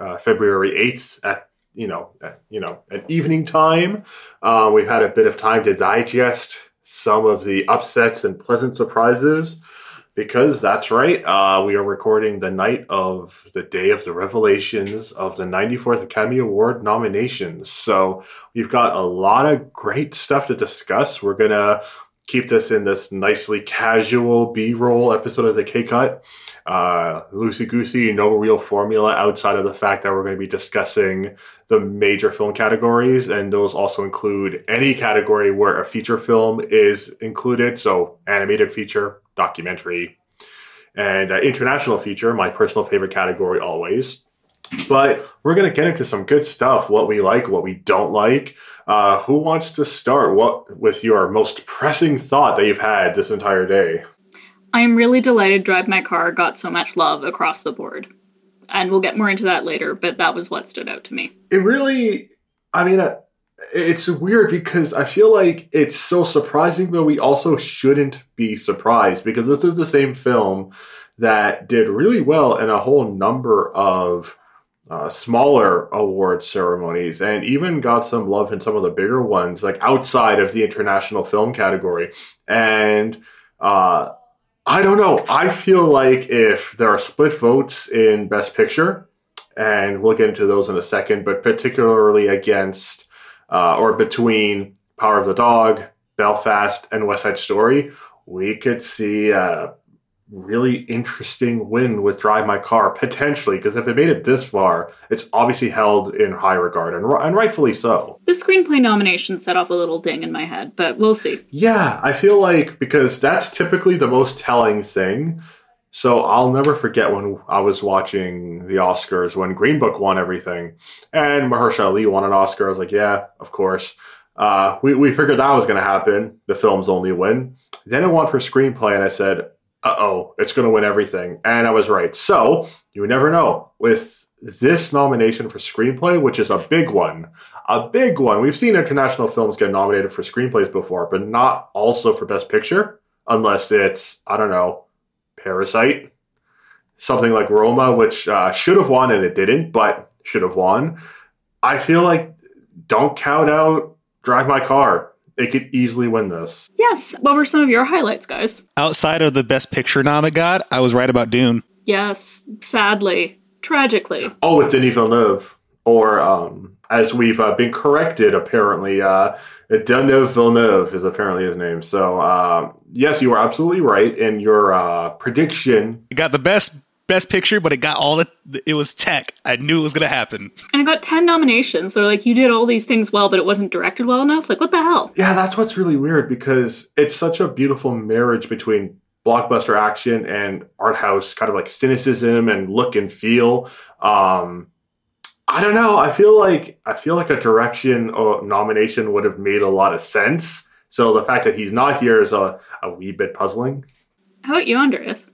uh, February 8th at you know, at, you know, at evening time. Uh, we've had a bit of time to digest some of the upsets and pleasant surprises because that's right. Uh, we are recording the night of the day of the revelations of the 94th Academy Award nominations. So we've got a lot of great stuff to discuss. We're going to keep this in this nicely casual B roll episode of the K Cut. Uh, loosey goosey, no real formula outside of the fact that we're going to be discussing the major film categories, and those also include any category where a feature film is included. So, animated feature, documentary, and uh, international feature, my personal favorite category always. But we're going to get into some good stuff what we like, what we don't like. Uh, who wants to start what with your most pressing thought that you've had this entire day? I am really delighted Drive My Car got so much love across the board. And we'll get more into that later, but that was what stood out to me. It really, I mean, uh, it's weird because I feel like it's so surprising, but we also shouldn't be surprised because this is the same film that did really well in a whole number of uh, smaller award ceremonies and even got some love in some of the bigger ones, like outside of the international film category. And uh, I don't know. I feel like if there are split votes in Best Picture, and we'll get into those in a second, but particularly against uh, or between Power of the Dog, Belfast, and West Side Story, we could see a really interesting win with Drive My Car potentially. Because if it made it this far, it's obviously held in high regard, and, and rightfully so. The screenplay nomination set off a little ding in my head, but we'll see. Yeah, I feel like because that's typically the most telling thing. So I'll never forget when I was watching the Oscars when Green Book won everything, and Mahershala Ali won an Oscar. I was like, yeah, of course. Uh, we, we figured that was going to happen. The film's only win. Then it won for screenplay, and I said, uh oh, it's going to win everything. And I was right. So you never know. With this nomination for screenplay, which is a big one, a big one. We've seen international films get nominated for screenplays before, but not also for Best Picture, unless it's, I don't know, Parasite, something like Roma, which uh, should have won and it didn't, but should have won. I feel like don't count out Drive My Car it could easily win this. Yes. What were some of your highlights, guys? Outside of the Best Picture nom it got, I was right about Dune. Yes. Sadly, tragically. Oh, with Denis Villeneuve, or um, as we've uh, been corrected, apparently, uh, Denis Villeneuve is apparently his name. So, uh, yes, you are absolutely right in your uh, prediction. It got the best Best Picture, but it got all the. It was tech. I knew it was going to happen. And it got ten nominations. So like you did all these things well, but it wasn't directed well enough. Like what the hell? Yeah, that's what's really weird because it's such a beautiful marriage between blockbuster action and art house, kind of like cynicism and look and feel. Um, I don't know. I feel like I feel like a direction or nomination would have made a lot of sense. So the fact that he's not here is a, a wee bit puzzling. How about you, Andreas?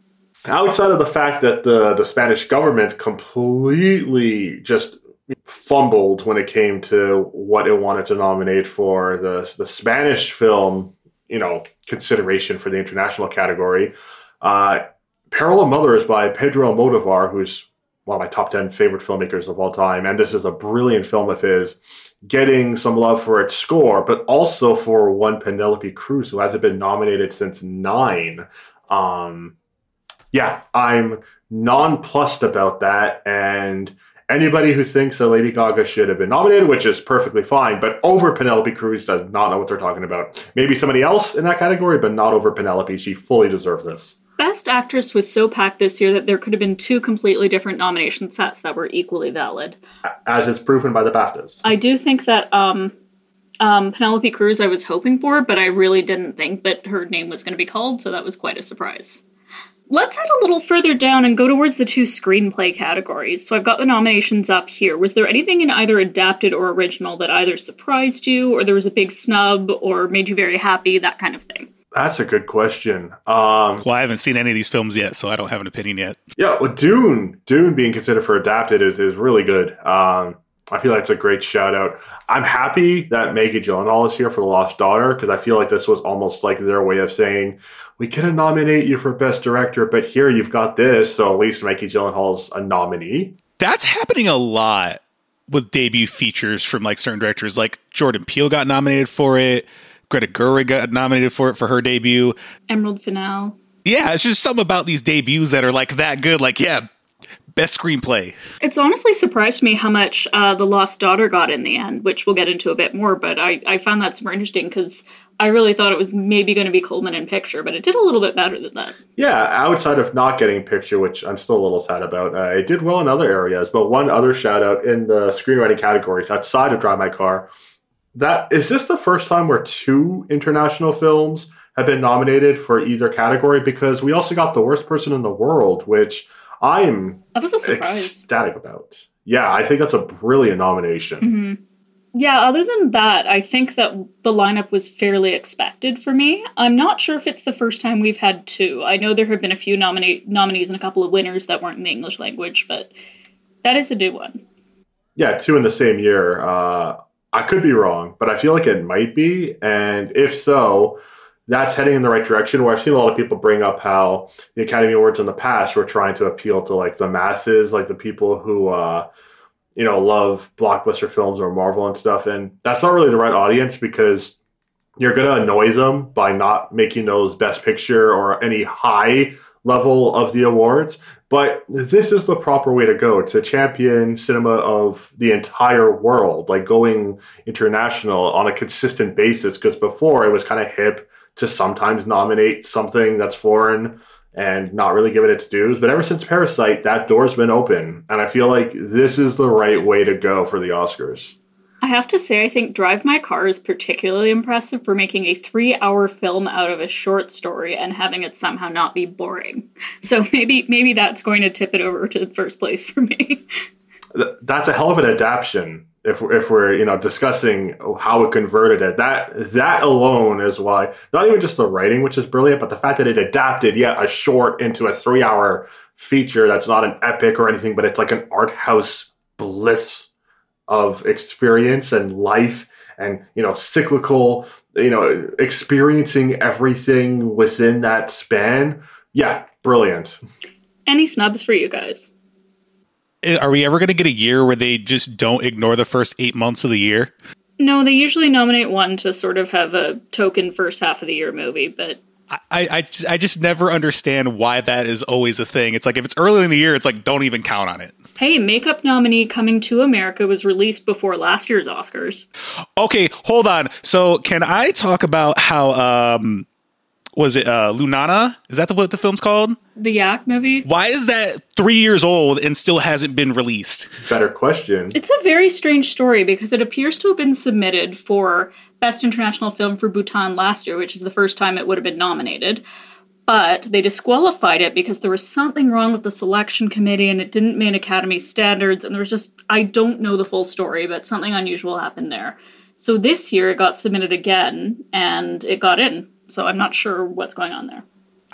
Outside of the fact that the the Spanish government completely just fumbled when it came to what it wanted to nominate for the the Spanish film, you know, consideration for the international category. Uh, Parallel Mothers by Pedro Almodovar, who's one of my top 10 favorite filmmakers of all time. And this is a brilliant film of his, getting some love for its score, but also for one Penelope Cruz, who hasn't been nominated since nine. Um, yeah, I'm nonplussed about that. And anybody who thinks that Lady Gaga should have been nominated, which is perfectly fine, but over Penelope Cruz does not know what they're talking about. Maybe somebody else in that category, but not over Penelope. She fully deserves this. Best Actress was so packed this year that there could have been two completely different nomination sets that were equally valid. As is proven by the BAFTAs. I do think that um, um, Penelope Cruz I was hoping for, but I really didn't think that her name was going to be called, so that was quite a surprise. Let's head a little further down and go towards the two screenplay categories. So I've got the nominations up here. Was there anything in either adapted or original that either surprised you, or there was a big snub, or made you very happy, that kind of thing? That's a good question. Um, well, I haven't seen any of these films yet, so I don't have an opinion yet. Yeah, well, Dune, Dune being considered for adapted is is really good. Um, I feel like it's a great shout out. I'm happy that Maggie Gyllenhaal is here for The Lost Daughter because I feel like this was almost like their way of saying, we couldn't nominate you for Best Director, but here you've got this, so at least Maggie Gyllenhaal's a nominee. That's happening a lot with debut features from like certain directors. Like Jordan Peele got nominated for it. Greta Gerwig got nominated for it for her debut. Emerald Fennell. Yeah, it's just something about these debuts that are like that good. Like, yeah, best screenplay. It's honestly surprised me how much uh, The Lost Daughter got in the end, which we'll get into a bit more, but I, I found that super interesting because I really thought it was maybe going to be Coleman in picture, but it did a little bit better than that. Yeah, outside of not getting picture, which I'm still a little sad about, uh, it did well in other areas. But one other shout out in the screenwriting categories outside of Drive My Car. That is this the first time where two international films have been nominated for either category? Because we also got The Worst Person in the World, which I'm I was a surprise. ecstatic about. Yeah, I think that's a brilliant nomination. hmm Yeah, other than that, I think that the lineup was fairly expected for me. I'm not sure if it's the first time we've had two. I know there have been a few nomina- nominees and a couple of winners that weren't in the English language, but that is a new one. Yeah, two in the same year. Uh, I could be wrong, but I feel like it might be. And if so, that's heading in the right direction. Where I've seen a lot of people bring up how the Academy Awards in the past were trying to appeal to like the masses, like the people who uh, you know love blockbuster films or Marvel and stuff. And that's not really the right audience because you're going to annoy them by not making those Best Picture or any high level of the awards. But this is the proper way to go to champion cinema of the entire world, like going international on a consistent basis. Because before it was kind of hip to sometimes nominate something that's foreign and not really give it its dues. But ever since Parasite, that door's been open. And I feel like this is the right way to go for the Oscars. I have to say, I think Drive My Car is particularly impressive for making a three hour film out of a short story and having it somehow not be boring. So maybe maybe that's going to tip it over to first place for me. That's a hell of an adaptation. If, if we're you know discussing how it converted it, that that alone is why not even just the writing, which is brilliant, but the fact that it adapted yet a short into a three hour feature that's not an epic or anything, but it's like an art house bliss of experience and life and you know cyclical you know experiencing everything within that span yeah brilliant Any snubs for you guys? Eh, Are we ever going to get a year where they just don't ignore the first eight months of the year? No, they usually nominate one to sort of have a token first half of the year movie, but I, I, just, I just never understand why that is always a thing. It's like if it's early in the year, it's like don't even count on it. hey, makeup nominee Coming to America was released before last year's Oscars. Okay, hold on. So can I talk about how um was it uh Lunana? Is that the, what the film's called? The Yak movie? Why is that three years old and still hasn't been released? better question It's a very strange story because it appears to have been submitted for Best International Film for Bhutan last year, which is the first time it would have been nominated. But they disqualified it because there was something wrong with the selection committee and it didn't meet Academy standards. And there was just, I don't know the full story, but something unusual happened there. So this year it got submitted again and it got in. So I'm not sure what's going on there.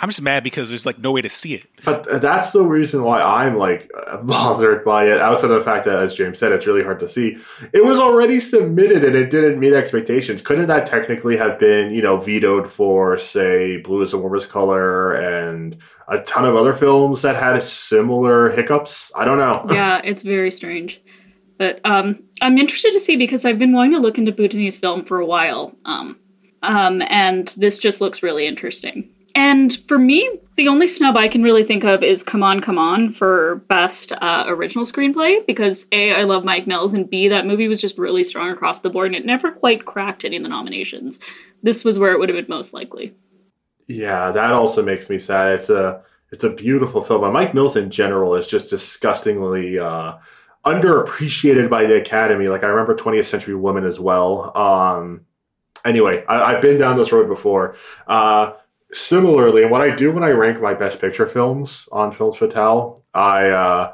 I'm just mad because there's like no way to see it. But that's the reason why I'm like bothered by it. Outside of the fact that, as James said, it's really hard to see. It was already submitted and it didn't meet expectations. Couldn't that technically have been, you know, vetoed for, say, Blue is the Warmest Color and a ton of other films that had similar hiccups? I don't know. yeah, it's very strange. But um, I'm interested to see because I've been wanting to look into Bhutanese film for a while. Um, um, and this just looks really interesting. And for me, the only snub I can really think of is Come On, Come On for Best uh, Original Screenplay because A, I love Mike Mills, and B, that movie was just really strong across the board and it never quite cracked any of the nominations. This was where it would have been most likely. Yeah, that also makes me sad. It's a it's a beautiful film. And Mike Mills in general is just disgustingly uh, underappreciated by the Academy. Like I remember 20th Century Woman as well. Um, anyway, I, I've been down this road before. Uh, similarly, and what I do when I rank my Best Picture films on Films Fatale, I uh,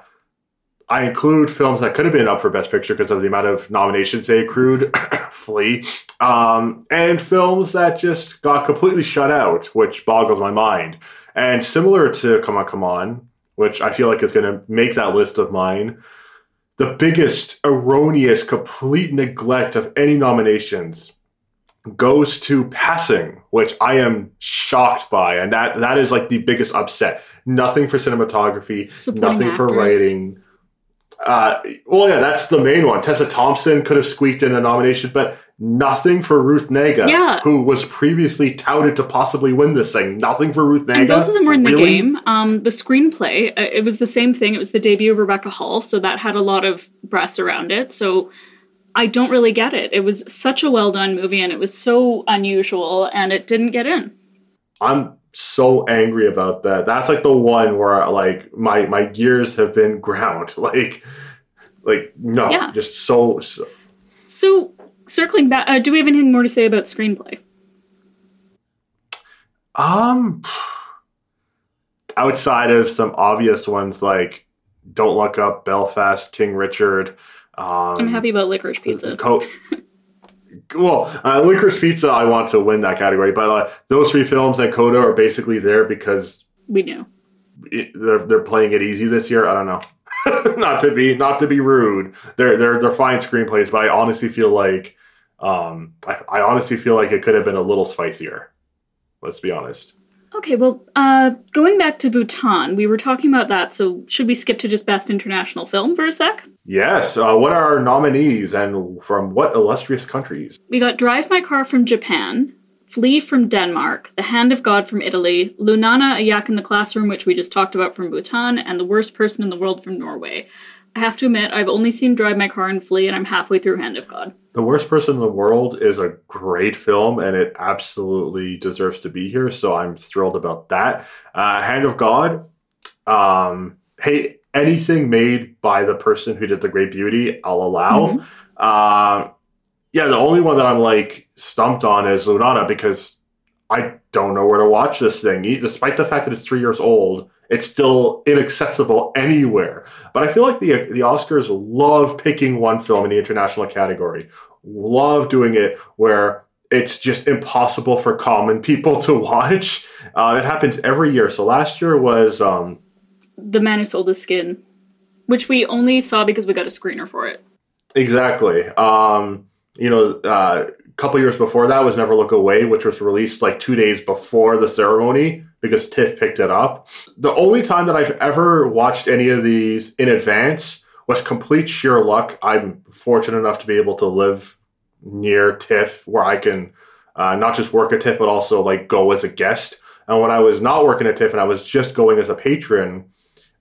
I include films that could have been up for Best Picture because of the amount of nominations they accrued, Flee, um, and films that just got completely shut out, which boggles my mind. And similar to Come On, Come On, which I feel like is going to make that list of mine, the biggest erroneous, complete neglect of any nominations goes to passing, which I am shocked by, and that that is like the biggest upset. Nothing for cinematography, Supporting nothing for writing. Uh, well, yeah, that's the main one. Tessa Thompson could have squeaked in a nomination, but nothing for Ruth Negga, Yeah. who was previously touted to possibly win this thing. Nothing for Ruth Negga. And both of them were in the Really? game. Um, the screenplay, uh, it was the same thing. It was the debut of Rebecca Hall, so that had a lot of press around it. So I don't really get it. It was such a well done movie, and it was so unusual, and it didn't get in. I'm so angry about that. That's like the one where like my my gears have been ground. Like like no, Yeah. just so, so So circling back, uh, do we have anything more to say about screenplay? um outside of some obvious ones like Don't Look Up, Belfast, King Richard. Um, I'm happy about Licorice Pizza. Co- well, uh, Licorice Pizza, I want to win that category, but uh, those three films and Coda are basically there because We knew. it, they're they're playing it easy this year. I don't know. not to be not to be rude. They're they're they're fine screenplays, but I honestly feel like um I, I honestly feel like it could have been a little spicier. Let's be honest. Okay, well, uh, going back to Bhutan, we were talking about that, so should we skip to just Best International Film for a sec? Yes. Uh, what are our nominees and from what illustrious countries? We got Drive My Car from Japan, Flee from Denmark, The Hand of God from Italy, Lunana, A Yak in the Classroom, which we just talked about from Bhutan, and The Worst Person in the World from Norway. I have to admit, I've only seen Drive My Car and Flee, and I'm halfway through Hand of God. The Worst Person in the World is a great film and it absolutely deserves to be here. So I'm thrilled about that. Uh, Hand of God. Um, hey, anything made by the person who did The Great Beauty, I'll allow. Um, yeah, the only one that I'm like stumped on is Lunana because I don't know where to watch this thing. Despite the fact that it's three years old, it's still inaccessible anywhere. But I feel like the the Oscars love picking one film in the international category. Love doing it where it's just impossible for common people to watch. Uh, it happens every year. So last year was um, The Man Who Sold His Skin, which we only saw because we got a screener for it. Exactly. Um, you know, uh, a couple years before that was Never Look Away, which was released like two days before the ceremony because TIFF picked it up. The only time that I've ever watched any of these in advance was complete sheer luck. I'm fortunate enough to be able to live near TIFF where I can uh, not just work at TIFF, but also like go as a guest. And when I was not working at TIFF and I was just going as a patron,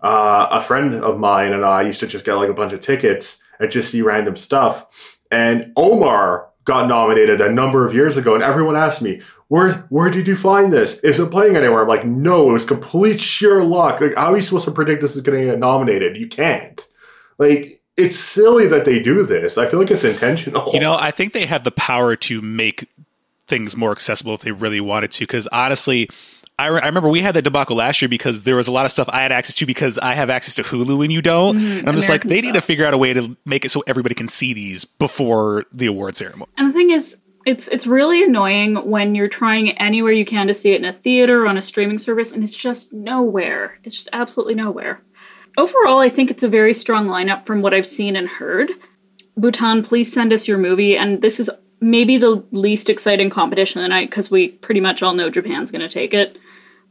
uh, a friend of mine and I used to just get like a bunch of tickets and just see random stuff. And Omar got nominated a number of years ago, and everyone asked me, "Where where did you find this? Is it playing anywhere?" I'm like, "No, it was complete sheer luck. Like, how are you supposed to predict this is going to get nominated? You can't. Like, it's silly that they do this. I feel like it's intentional. You know, I think they have the power to make things more accessible if they really wanted to. Because honestly, I, re- I remember we had that debacle last year because there was a lot of stuff I had access to because I have access to Hulu and you don't. Mm-hmm. and I'm just like, American they need to figure out a way to make it so everybody can see these before the award ceremony. And the thing is, it's it's really annoying when you're trying anywhere you can to see it in a theater or on a streaming service, and it's just nowhere. It's just absolutely nowhere. Overall, I think it's a very strong lineup from what I've seen and heard. Bhutan, please send us your movie, and this is maybe the least exciting competition of the night because we pretty much all know Japan's going to take it.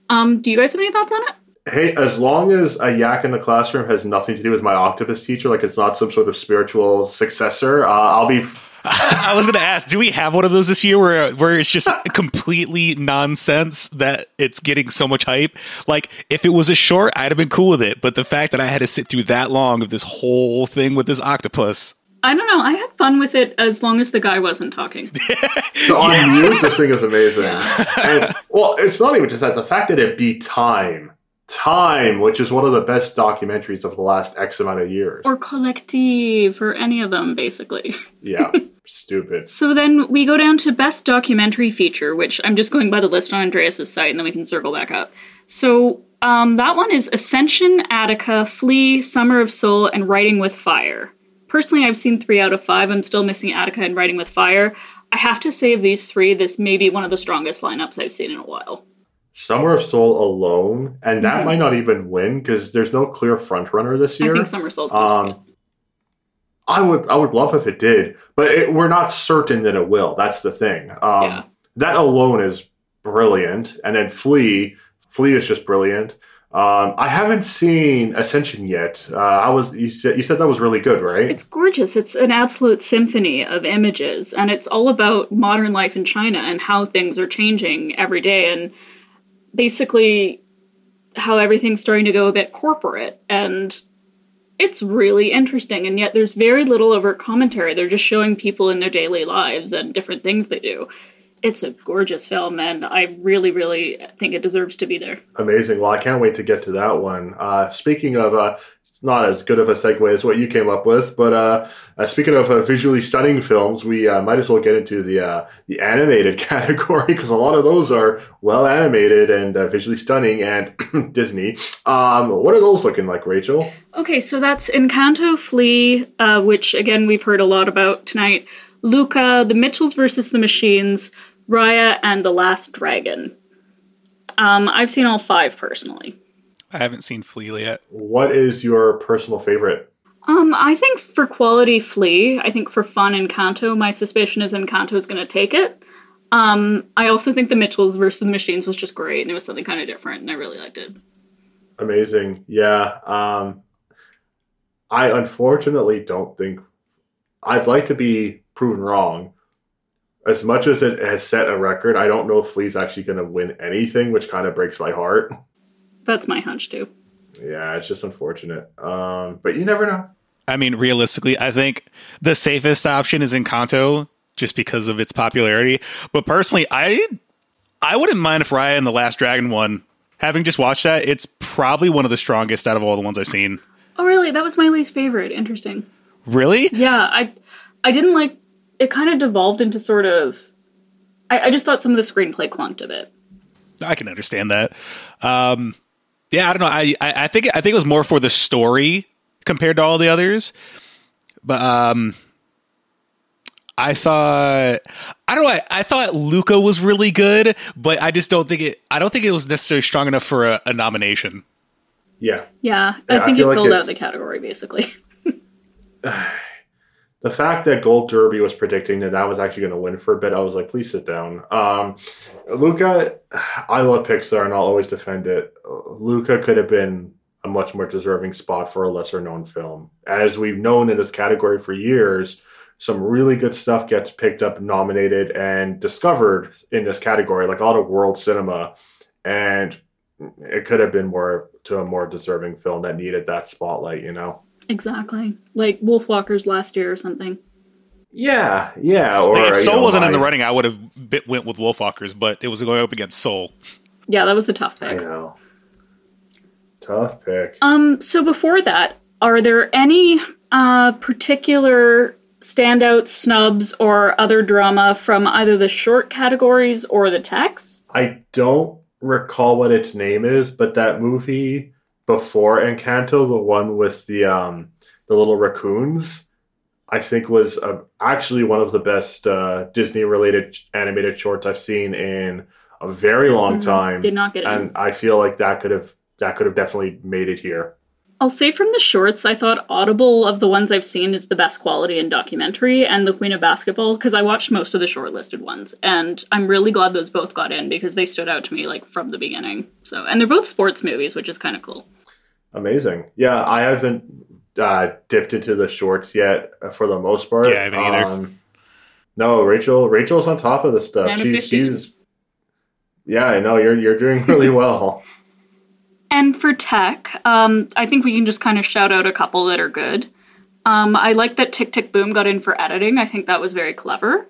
Um, do you guys have any thoughts on it? hey, as long as a yak in the classroom has nothing to do with my octopus teacher, like it's not some sort of spiritual successor, uh, I'll be I was going to ask, do we have one of those this year where where it's just completely nonsense that it's getting so much hype? Like, if it was a short, I'd have been cool with it. But the fact that I had to sit through that long of this whole thing with this octopus, I don't know. I had fun with it as long as the guy wasn't talking. So on mute, this thing is amazing. And, well, it's not even just that. The fact that it beat Time, Time, which is one of the best documentaries of the last X amount of years. or collective, or any of them, basically. Yeah, stupid. So then we go down to best documentary feature, which I'm just going by the list on Andreas's site, and then we can circle back up. So um, that one is Ascension, Attica, Flee, Summer of Soul, and Writing with Fire. Personally, I've seen three out of five. I'm still missing Attica and Writing with Fire. I have to say, of these three, this may be one of the strongest lineups I've seen in a while. Summer of Soul alone, and that might not even win because there's no clear front runner this year. I think Summer of Soul's Um, I would I would love if it did, but it, we're not certain that it will. That's the thing. Um, Yeah. That alone is brilliant, and then Flee, Flee is just brilliant. Um, I haven't seen Ascension yet. Uh, I was you said you said that was really good, right? It's gorgeous. It's an absolute symphony of images, and it's all about modern life in China and how things are changing every day, and basically how everything's starting to go a bit corporate. And it's really interesting, and yet there's very little overt commentary. They're just showing people in their daily lives and different things they do. It's a gorgeous film, and I really, really think it deserves to be there. Amazing. Well, I can't wait to get to that one. Uh, speaking of, uh, not as good of a segue as what you came up with, but uh, uh, speaking of uh, visually stunning films, we uh, might as well get into the uh, the animated category because a lot of those are well animated and uh, visually stunning. And Disney, um, what are those looking like, Rachel? Okay, so that's Encanto, Flee, uh, which again we've heard a lot about tonight. Luca, The Mitchells versus the Machines, Raya, and The Last Dragon. Um, I've seen all five personally. I haven't seen Flee yet. What is your personal favorite? Um, I think for quality, Flee. I think for fun, Encanto. My suspicion is Encanto is going to take it. Um, I also think The Mitchells versus the Machines was just great, and it was something kind of different, and I really liked it. Amazing. Yeah. Um, I unfortunately don't think I'd like to be proven wrong. As much as it has set a record, I don't know if Flee's actually going to win anything, which kind of breaks my heart. That's my hunch too. Yeah, it's just unfortunate. Um, but you never know. I mean, realistically, I think the safest option is Encanto just because of its popularity. But personally, I I wouldn't mind if Raya and the Last Dragon won. Having just watched that, it's probably one of the strongest out of all the ones I've seen. Oh, really? That was my least favorite. Interesting. Really? Yeah, I I didn't like it kind of devolved into sort of I, I just thought some of the screenplay clunked a bit. I can understand that. Um, yeah, I don't know. I, I I think I think it was more for the story compared to all the others. But um, I thought I don't know. I, I thought Luca was really good, but I just don't think it. I don't think it was necessarily strong enough for a, a nomination. Yeah. Yeah, Yeah, I I think feel it like filled out the category basically. The fact that Gold Derby was predicting that that was actually going to win for a bit, I was like, please sit down. Um, Luca, I love Pixar and I'll always defend it. Luca could have been a much more deserving spot for a lesser known film. As we've known in this category for years, some really good stuff gets picked up, nominated, and discovered in this category, like all the world cinema. And it could have been more to a more deserving film that needed that spotlight, you know? Exactly, like Wolfwalkers last year or something. Yeah, yeah. Or Like, if you Soul know, wasn't in the running, I would have bit, went with Wolfwalkers, but it was going up against Soul. Yeah, that was a tough I pick. know. Tough pick. Um, so before that, are there any uh, particular standout snubs or other drama from either the short categories or the text? I don't recall what its name is, but that movie before Encanto, the one with the um the little raccoons, I think was uh, actually one of the best uh, Disney related animated shorts I've seen in a very long Mhm. time. Did not get it. and I feel like that could have that could have definitely made it here. I'll say from the shorts, I thought Audible of the ones I've seen is the best quality in documentary, and The Queen of Basketball because I watched most of the shortlisted ones, and I'm really glad those both got in because they stood out to me like from the beginning. So, and they're both sports movies, which is kind of cool. Amazing. Yeah, I haven't uh, dipped into the shorts yet uh, for the most part. Yeah, I haven't either. Um, no, Rachel. Rachel's on top of this stuff. She's she's. Yeah, I know you're you're doing really well. And for tech, um, I think we can just kind of shout out a couple that are good. Um, I like that Tick Tick Boom got in for editing. I think that was very clever.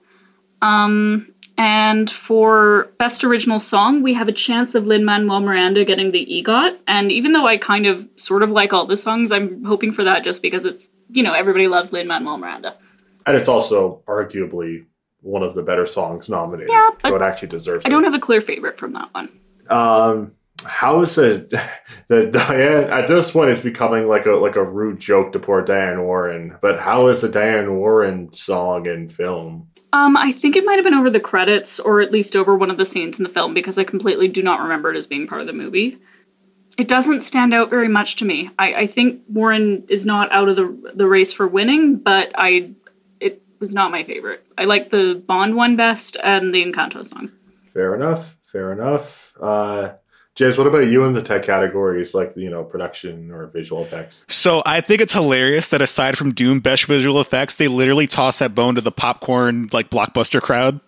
Um, and for best original song, we have a chance of Lin Manuel Miranda getting the EGOT. And even though I kind of sort of like all the songs, I'm hoping for that just because it's you know everybody loves Lin Manuel Miranda. and it's also arguably one of the better songs nominated. Yeah, so it actually deserves it. I it. don't have a clear favorite from that one. Um, how is it the Diane at this point it's becoming like a like a rude joke to poor Diane Warren, but how is the Diane Warren song in film? Um, I think it might have been over the credits, or at least over one of the scenes in the film, because I completely do not remember it as being part of the movie. It doesn't stand out very much to me. I, I think Warren is not out of the the race for winning, but I it was not my favorite. I like the Bond one best and the Encanto song. Fair enough. Fair enough. Uh, James, what about you in the tech categories, like you know, production or visual effects? So I think it's hilarious that aside from Dune best visual effects, they literally toss that bone to the popcorn like blockbuster crowd.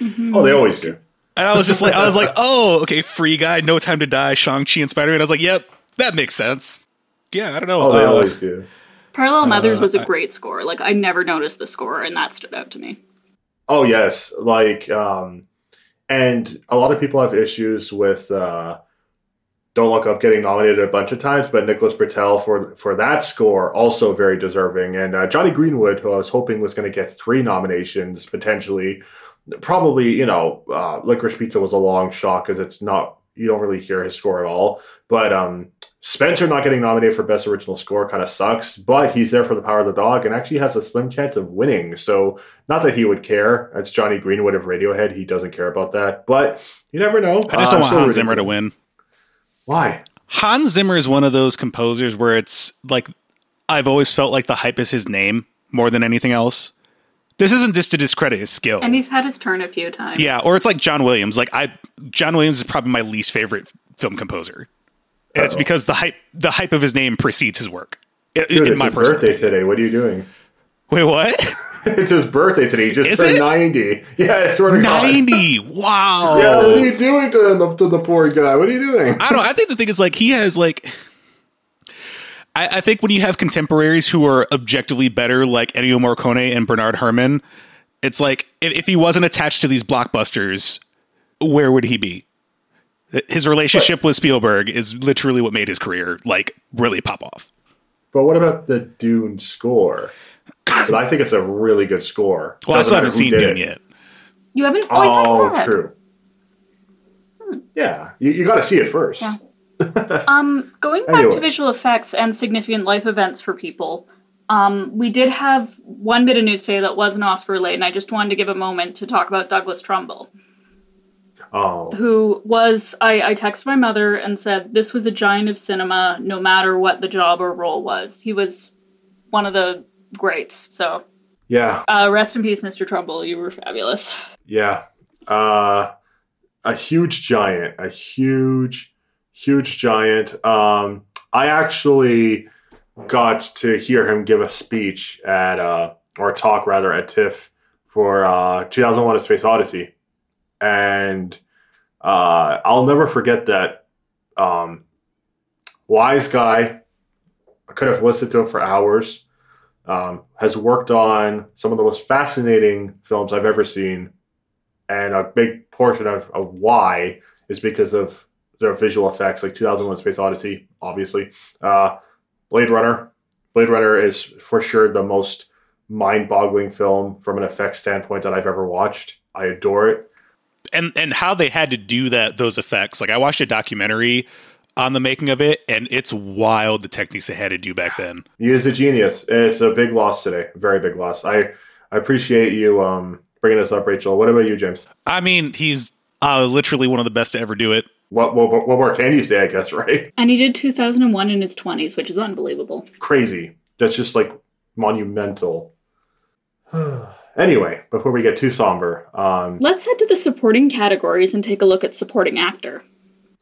Oh, they always do. And I was just like, I was like, oh, okay, Free Guy, No Time to Die, Shang Chi, and Spider Man. I was like, yep, that makes sense. Yeah, I don't know. Oh, they Uh, always do. Parallel Mothers was a great score. Like I never noticed the score, and that stood out to me. Oh yes, like um and a lot of people have issues with uh Don't Look Up getting nominated a bunch of times, but Nicholas Britell for for that score also very deserving. And uh, Jonny Greenwood, who I was hoping was going to get three nominations potentially, probably you know uh, Licorice Pizza was a long shot because it's not you don't really hear his score at all. But um Spencer not getting nominated for Best Original Score kind of sucks, but he's there for the power of the dog and actually has a slim chance of winning. So, not that he would care. It's Jonny Greenwood of Radiohead. He doesn't care about that, but you never know. I just Uh, don't I'm want Hans Zimmer to win. Why? Hans Zimmer is one of those composers where it's like I've always felt like the hype is his name more than anything else. This isn't just to discredit his skill. And he's had his turn a few times. yeah, or it's like John Williams. Like I John Williams is probably my least favorite film composer. And it's Uh-oh. because the hype the hype of his name precedes his work. Dude, in it's my his personal birthday today. What are you doing? Wait, what? it's his birthday today. He just Is turned it? 90. Yeah, I swear to God. 90. Wow. Yeah, what are you doing to the, to the poor guy? What are you doing? I don't. I think the thing is like he has like. I, I think when you have contemporaries who are objectively better, like Ennio Morricone and Bernard Herrmann, it's like if, if he wasn't attached to these blockbusters, where would he be? His relationship with Spielberg is literally what made his career like really pop off. But what about the Dune score? 'Cause I think it's a really good score. Well, I Doesn't still haven't seen Dune it. yet. You haven't? Oh, Oh, that. true. Hmm. Yeah, you, you got to see it first. Yeah. Um, going back Anyway. to visual effects and significant life events for people, um, we did have one bit of news today that wasn't Oscar related, and I just wanted to give a moment to talk about Douglas Trumbull, Oh, who was I, I texted my mother and said this was a giant of cinema, no matter what the job or role was. He was one of the greats. So, yeah, uh, rest in peace, Mr. Trumbull. You were fabulous. yeah. Uh, a huge giant, a huge, huge giant. Um, I actually got to hear him give a speech at, uh, or talk rather, at TIFF for uh, 2001: A Space Odyssey, and uh, I'll never forget that. Um, wise guy. I could have listened to him for hours. Um, has worked on some of the most fascinating films I've ever seen, and a big portion of, of why is because of their visual effects, like 2001: Space Odyssey, obviously. Uh, Blade Runner. Blade Runner is for sure the most mind-boggling film from an effects standpoint that I've ever watched. I adore it. and and how they had to do that those effects like i watched a documentary on the making of it and it's wild the techniques they had to do back then He is a genius. It's a big loss today, very big loss. I I appreciate you um, bringing this up, Rachel. What about you, James? i mean he's uh, literally one of the best to ever do it What, what what more can you say? I guess right. And he did 2001 in his 20s, which is unbelievable. Crazy. That's just like monumental. anyway, before we get too somber, um, Let's head to the supporting categories and take a look at supporting actor.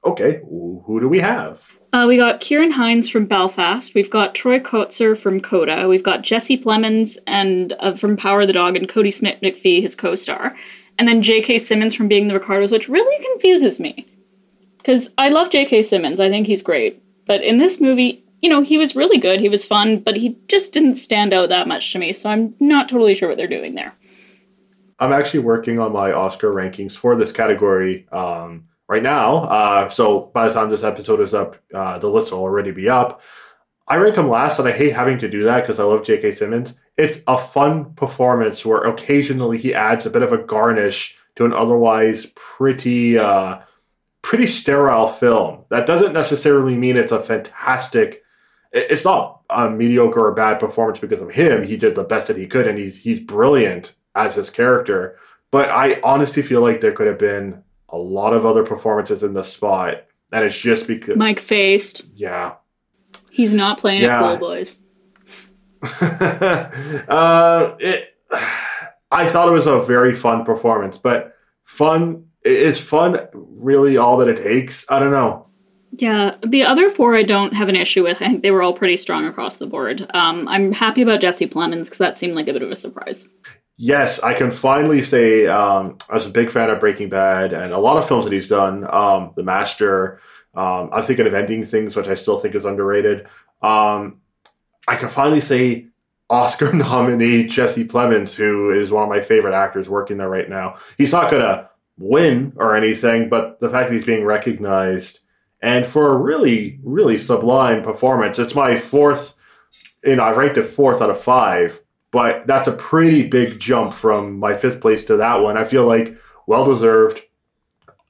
okay, who do we have? Uh, we got Ciarán Hinds from Belfast. We've got Troy Kotsur from Coda. We've got Jesse Plemons and uh, from Power of the Dog and Kodi Smit-McPhee, his co-star, and then J.K. Simmons from Being the Ricardos, which really confuses me because I love J.K. Simmons. I think he's great, but in this movie, you know, he was really good. He was fun, but he just didn't stand out that much to me. So I'm not totally sure what they're doing there. I'm actually working on my Oscar rankings for this category um, right now. Uh, so by the time this episode is up, uh, the list will already be up. I ranked him last, and I hate having to do that because I love J.K. Simmons. It's a fun performance where occasionally he adds a bit of a garnish to an otherwise pretty, uh, pretty sterile film. That doesn't necessarily mean it's a fantastic. It's not a mediocre or bad performance because of him. He did the best that he could, and he's he's brilliant as his character. But I honestly feel like there could have been a lot of other performances in the spot and it's just because Mike faced. yeah. He's not playing Yeah. at Cool Boys. uh, it, I thought it was a very fun performance, but fun is fun really all that it takes? I don't know. Yeah, the other four I don't have an issue with. I think they were all pretty strong across the board. Um, I'm happy about Jesse Plemons because that seemed like a bit of a surprise. Yes, I can finally say um, I was a big fan of Breaking Bad and a lot of films that he's done. Um, the Master. Um, I'm thinking of Ending Things, which I still think is underrated. Um, I can finally say Oscar nominee Jesse Plemons, who is one of my favorite actors working there right now. He's not going to win or anything, but the fact that he's being recognized and for a really, really sublime performance, it's my fourth. You know, I ranked it fourth out of five but that's a pretty big jump from my fifth place to that one. I feel like well deserved.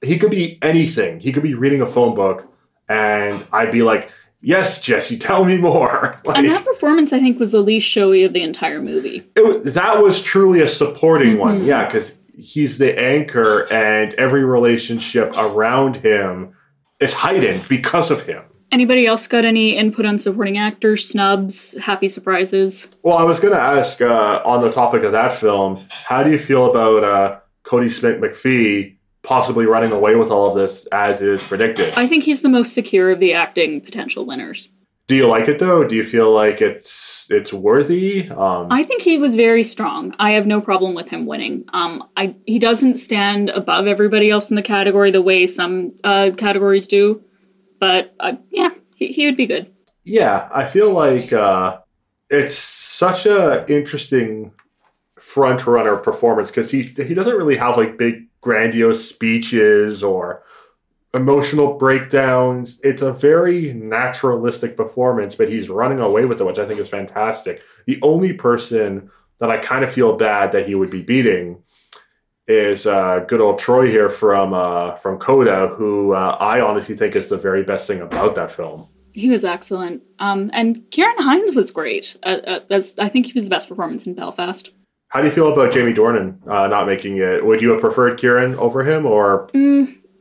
He could be anything. He could be reading a phone book, and I'd be like, "Yes, Jesse, tell me more." And that performance, I think, was the least showy of the entire movie. it that was truly a supporting one, mm-hmm. yeah, because he's the anchor, and every relationship around him is heightened because of him. Anybody else got any input on supporting actors, snubs, happy surprises? Well, I was going to ask uh, on the topic of that film, how do you feel about uh, Kodi Smit-McPhee possibly running away with all of this as is predicted? I think he's the most secure of the acting potential winners. do you like it though? Do you feel like it's it's worthy? Um, I think he was very strong. I have no problem with him winning. Um, I he doesn't stand above everybody else in the category the way some uh, categories do, but uh, yeah, he, he would be good. yeah, I feel like uh, it's such a interesting front runner performance because he he doesn't really have like big grandiose speeches or emotional breakdowns. It's a very naturalistic performance, but he's running away with it, which I think is fantastic. The only person that I kind of feel bad that he would be beating is uh, good old Troy here from uh, from Coda, who uh, I honestly think is the very best thing about that film. He was excellent. Um, and Ciarán Hinds was great. Uh, uh, that's, I think he was the best performance in Belfast. How do you feel about Jamie Dornan uh, not making it? Would you have preferred Ciarán over him or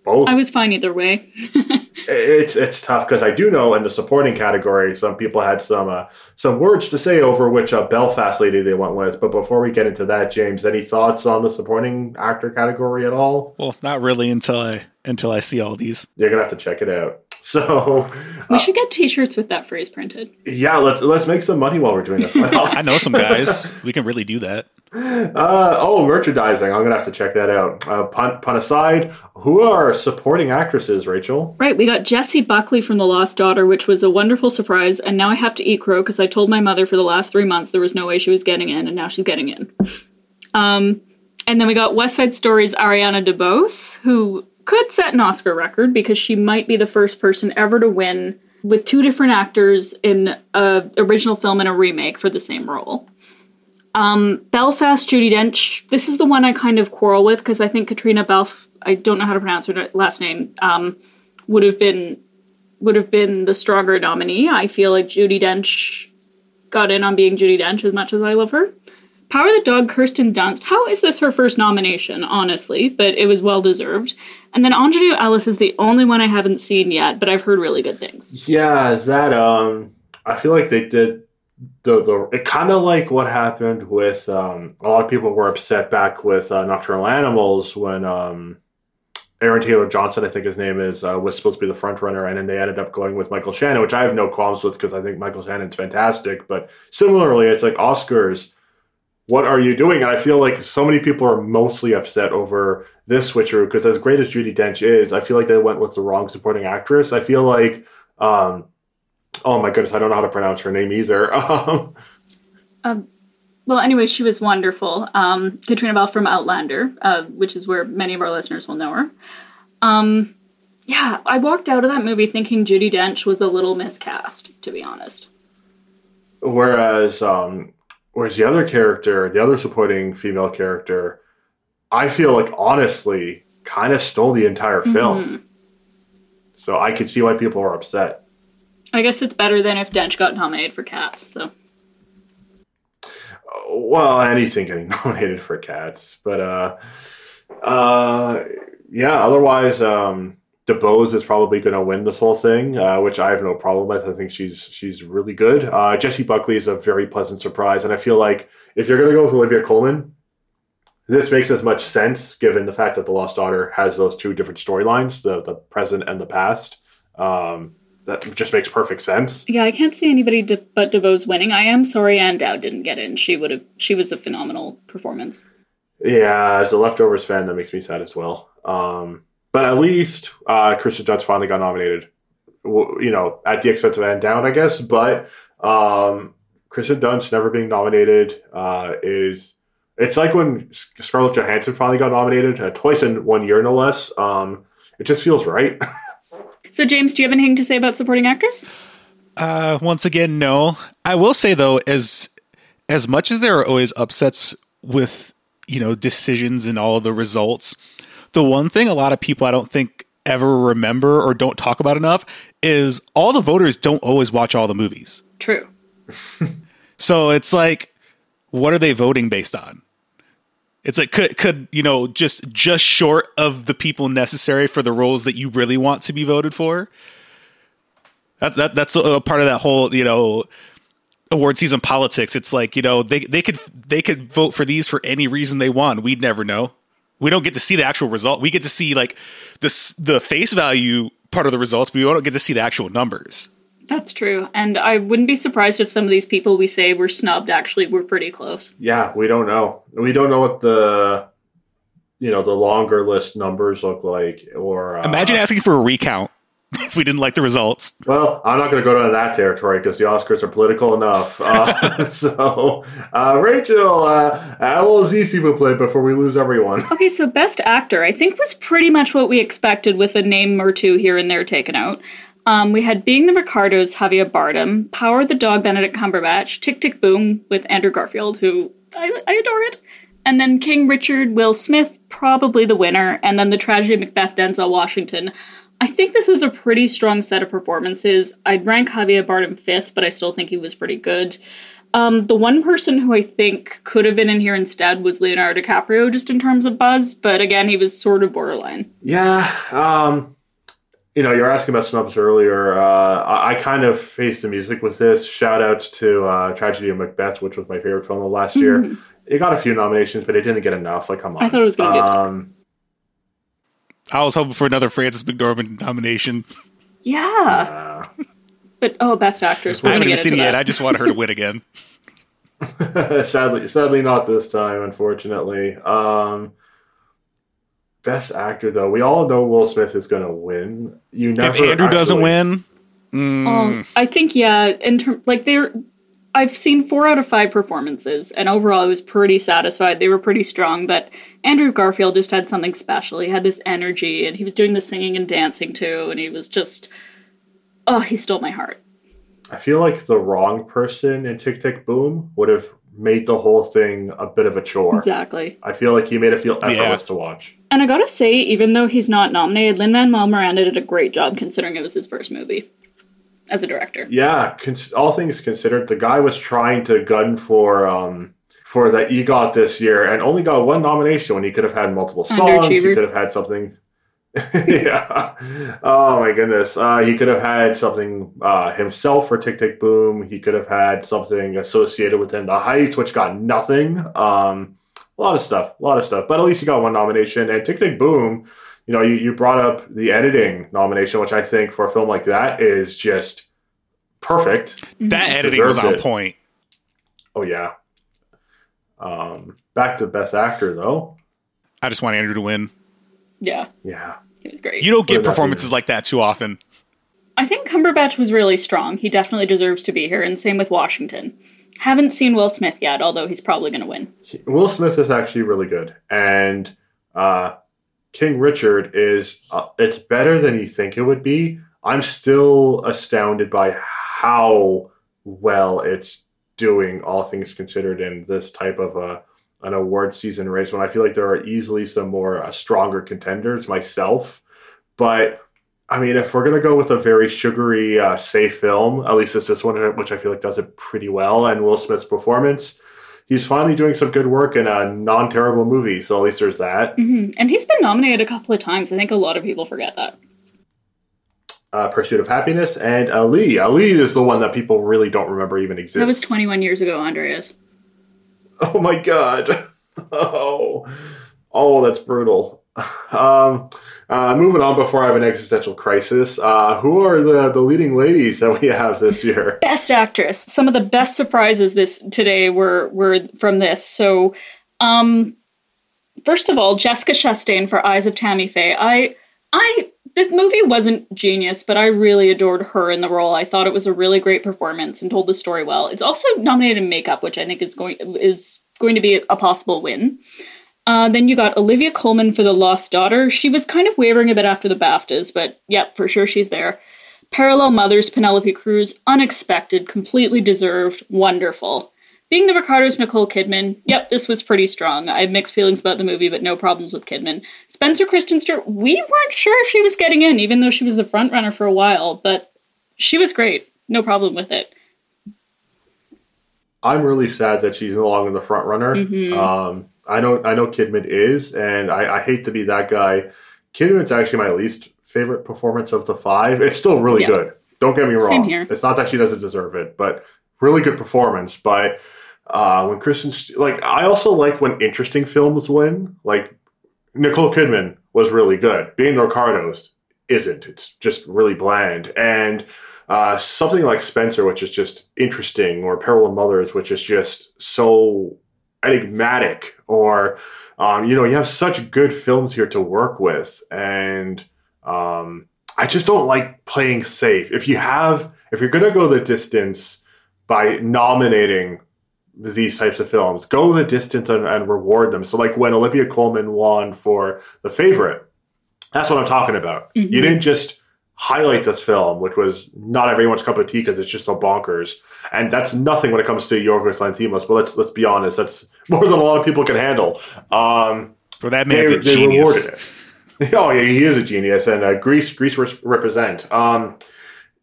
both? I was fine either way. it's it's tough because I do know in the supporting category, some people had some uh, some words to say over which uh, Belfast lady they went with. But before we get into that, James, any thoughts on the supporting actor category at all? Well, not really until I until I see all these. You're gonna have to check it out. So we should get T-shirts with that phrase printed. yeah, let's let's make some money while we're doing this. I know some guys. we can really do that. Uh, oh, merchandising. I'm gonna have to check that out. Uh, pun, pun aside, who are supporting actresses, Rachel? Right, we got Jessie Buckley from The Lost Daughter, which was a wonderful surprise, and now I have to eat crow because I told my mother for the last three months there was no way she was getting in, and now she's getting in. Um, and then we got West Side Story's Ariana DeBose, who could set an Oscar record because she might be the first person ever to win with two different actors in a original film and a remake for the same role. Um, Belfast, Judi Dench. This is the one I kind of quarrel with because I think Caitríona Belf. I don't know how to pronounce her last name. Um, would have been would have been the stronger nominee. I feel like Judi Dench got in on being Judi Dench as much as I love her. Power the Dog, Kirsten Dunst. How is this her first nomination, honestly? But it was well deserved. And then Aunjanue Ellis is the only one I haven't seen yet, but I've heard really good things. Yeah, that um, I feel like they did the the it kind of like what happened with um, a lot of people were upset back with uh, Nocturnal Animals when um, Aaron Taylor Johnson, I think his name is, uh, was supposed to be the front runner, and then they ended up going with Michael Shannon, which I have no qualms with because I think Michael Shannon's fantastic. But similarly, it's like Oscars. What are you doing? And I feel like so many people are mostly upset over this switcheroo because, as great as Judi Dench is, I feel like they went with the wrong supporting actress. I feel like um, Oh my goodness, I don't know how to pronounce her name either. Um, Well, anyway, she was wonderful. Um, Caitríona Bell from Outlander, uh, which is where many of our listeners will know her. Um, yeah, I walked out of that movie thinking Judi Dench was a little miscast, to be honest. whereas, um, whereas the other character, the other supporting female character, I feel like honestly kind of stole the entire film. So I could see why people are upset. I guess it's better than if Dench got nominated for Cats. So Well, anything getting nominated for cats, but uh, uh, yeah. Otherwise, um, DeBose is probably going to win this whole thing, uh, which I have no problem with. I think she's she's really good. Uh, Jessie Buckley is a very pleasant surprise, and I feel like if you're going to go with Olivia Colman, this makes as much sense given the fact that the Lost Daughter has those two different storylines, the the present and the past. Um, that just makes perfect sense. Yeah, I can't see anybody de- but DeBose winning. I am sorry Ann Dowd didn't get in. She would have. She was a phenomenal performance. Yeah, as a leftovers fan, that makes me sad as well. Um, but at least uh, Kristen Dunst finally got nominated. You know, at the expense of Ann Dowd, I guess. But um, Kristen Dunst never being nominated uh, is it's like when Scarlett Johansson finally got nominated uh, twice in one year, no less. Um, it just feels right. so, James, do you have anything to say about supporting actors? Uh, once again, no. I will say though, as as much as there are always upsets with you know decisions and all the results, the one thing a lot of people I don't think ever remember or don't talk about enough is all the voters don't always watch all the movies. True. so it's like, what are they voting based on? It's like could could you know just just short of the people necessary for the roles that you really want to be voted for. That, that that's a part of that whole you know award season politics. It's like you know they they could they could vote for these for any reason they want. We'd never know we don't get to see the actual result. We get to see like the the face value part of the results, but we don't get to see the actual numbers. That's true, and I wouldn't be surprised if some of these people we say were snubbed actually were pretty close. Yeah, we don't know. We don't know what the you know the longer list numbers look like, or uh, imagine asking for a recount. if we didn't like the results. Well, I'm not going to go down that territory because the Oscars are political enough. Uh, so, uh, Rachael, uh, a little easy to play before we lose everyone. Okay, so Best Actor, I think, was pretty much what we expected with a name or two here and there taken out. Um, we had Being the Ricardos, Javier Bardem, Power the Dog, Benedict Cumberbatch, Tick Tick Boom with Andrew Garfield, who I, I adore it. And then King Richard, Will Smith, probably the winner. And then the tragedy Macbeth, Denzel Washington. I think this is a pretty strong set of performances. I'd rank Javier Bardem fifth, but I still think he was pretty good. Um, the one person who I think could have been in here instead was Leonardo DiCaprio, just in terms of buzz, but again, he was sort of borderline. Yeah. Um, you know, you're asking about snubs earlier. Uh, I, I, kind of faced the music with this. Shout out to uh, Tragedy of Macbeth, which was my favorite film of last mm-hmm. year. It got a few nominations, but it didn't get enough. Like, come on. I thought it was going to get. um, I was hoping for another Frances McDormand nomination. Yeah. But oh, best actress. I haven't even seen it yet. I just want her to win again. sadly, sadly, not this time. Unfortunately, um, best actor though. We all know Will Smith is going to win. You never. If Andrew actually... doesn't win, mm. um, I think yeah. In term, like they're I've seen four out of five performances, and overall, I was pretty satisfied. They were pretty strong, but Andrew Garfield just had something special. He had this energy, and he was doing the singing and dancing too, and he was just. Oh, he stole my heart. I feel like the wrong person in Tick Tick Boom would have made the whole thing a bit of a chore. Exactly. I feel like he made it feel effortless yeah. to watch. And I gotta say, even though he's not nominated, Lin Manuel Miranda did a great job considering it was his first movie as a director. Yeah, cons- all things considered, the guy was trying to gun for um, for the EGOT this year and only got one nomination when he could have had multiple songs. He could have had something. yeah. Oh my goodness. Uh, he could have had something uh, himself for Tick Tick Boom. He could have had something associated with him. the Heights, which got nothing. Um, a lot of stuff. A lot of stuff. But at least he got one nomination. And Tick Tick Boom you know, you, you brought up the editing nomination, which I think for a film like that is just perfect. That editing was on it. point. Oh yeah. Um, back to best actor though. I just want Andrew to win. Yeah. Yeah. It was great. You don't get performances like that too often. I think Cumberbatch was really strong. He definitely deserves to be here, and same with Washington. Haven't seen Will Smith yet, although he's probably going to win. Will Smith is actually really good, and uh, King Richard is uh, it's better than you think it would be. I'm still astounded by how well it's doing, all things considered, in this type of a an award season race. When I feel like there are easily some more uh, stronger contenders myself, but I mean, if we're gonna go with a very sugary, uh, safe film, at least it's this one, which I feel like does it pretty well, and Will Smith's performance he's finally doing some good work in a non terrible movie. So at least there's that. Mm-hmm. And he's been nominated a couple of times. I think a lot of people forget that. uh, Pursuit of Happiness, and Ali. Ali is the one that people really don't remember even exists. That was 21 years ago, Andreas. Oh my god. Oh, oh, that's brutal. Um, uh, moving on before I have an existential crisis. Uh, who are the, the leading ladies that we have this year? Best actress. Some of the best surprises this today were were from this. So, um, first of all, Jessica Chastain for Eyes of Tammy Faye. I I this movie wasn't genius, but I really adored her in the role. I thought it was a really great performance and told the story well. It's also nominated in makeup, which I think is going is going to be a possible win. Uh, then you got Olivia Colman for The Lost Daughter. She was kind of wavering a bit after the BAFTAs, but yep, for sure she's there. Parallel Mothers, Penelope Cruz, unexpected, completely deserved, wonderful. Being the Ricardos, Nicole Kidman, yep, this was pretty strong. I have mixed feelings about the movie, but no problems with Kidman. Spencer Kristen Stewart, we weren't sure if she was getting in, even though she was the front runner for a while, but she was great. No problem with it. I'm really sad that she's no longer the front runner. Mhm. Um, I know I know Kidman is, and I, I hate to be that guy. Kidman's actually my least favorite performance of the five. It's still really Yeah. good. Don't get me wrong. Same here. It's not that she doesn't deserve it, but really good performance. But uh, when Kristen, St- like, I also like when interesting films win. Like Nicole Kidman was really good. Being Ricardos isn't. It's just really bland. And uh, something like Spencer, which is just interesting, or Parallel Mothers, which is just so enigmatic, or um, you know, you have such good films here to work with, and um, I just don't like playing safe. If you have, if you're gonna go the distance by nominating these types of films, go the distance and, and reward them. So, like when Olivia Colman won for The Favorite, that's what I'm talking about. Mhm. You didn't just highlight this film, which was not everyone's cup of tea because it's just so bonkers. And that's nothing when it comes to Yorgos Lanthimos. But let's let's be honest, that's more than a lot of people can handle. Um, Well, that they, a they genius. rewarded it. oh yeah, he is a genius, and uh, Greece Greece res- represent. Um,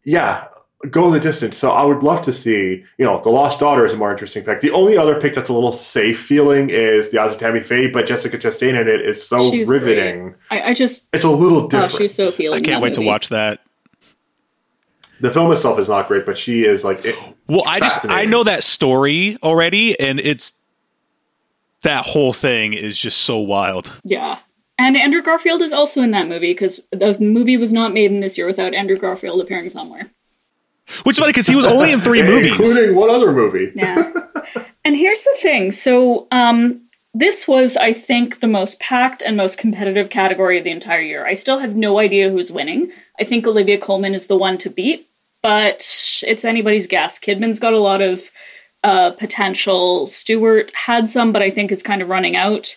yeah, go the distance. So I would love to see. You know, the Lost Daughter is a more interesting pick. The only other pick that's a little safe feeling is the Eyes of Tammy Faye, but Jessica Chastain in it is so She's riveting. I, I just It's a little oh, different. she's so appealing. I can't that wait to watch that. The film itself is not great, but she is like. It, Well, I just I know that story already, and it's that whole thing is just so wild. Yeah. And Andrew Garfield is also in that movie because the movie was not made in this year without Andrew Garfield appearing somewhere. Which is funny because he was only in three movies. including one other movie. Yeah. and here's the thing. So, um, this was, I think, the most packed and most competitive category of the entire year. I still have no idea who's winning. I think Olivia Colman is the one to beat, but it's anybody's guess. Kidman's got a lot of uh, potential. Stewart had some, but I think is kind of running out.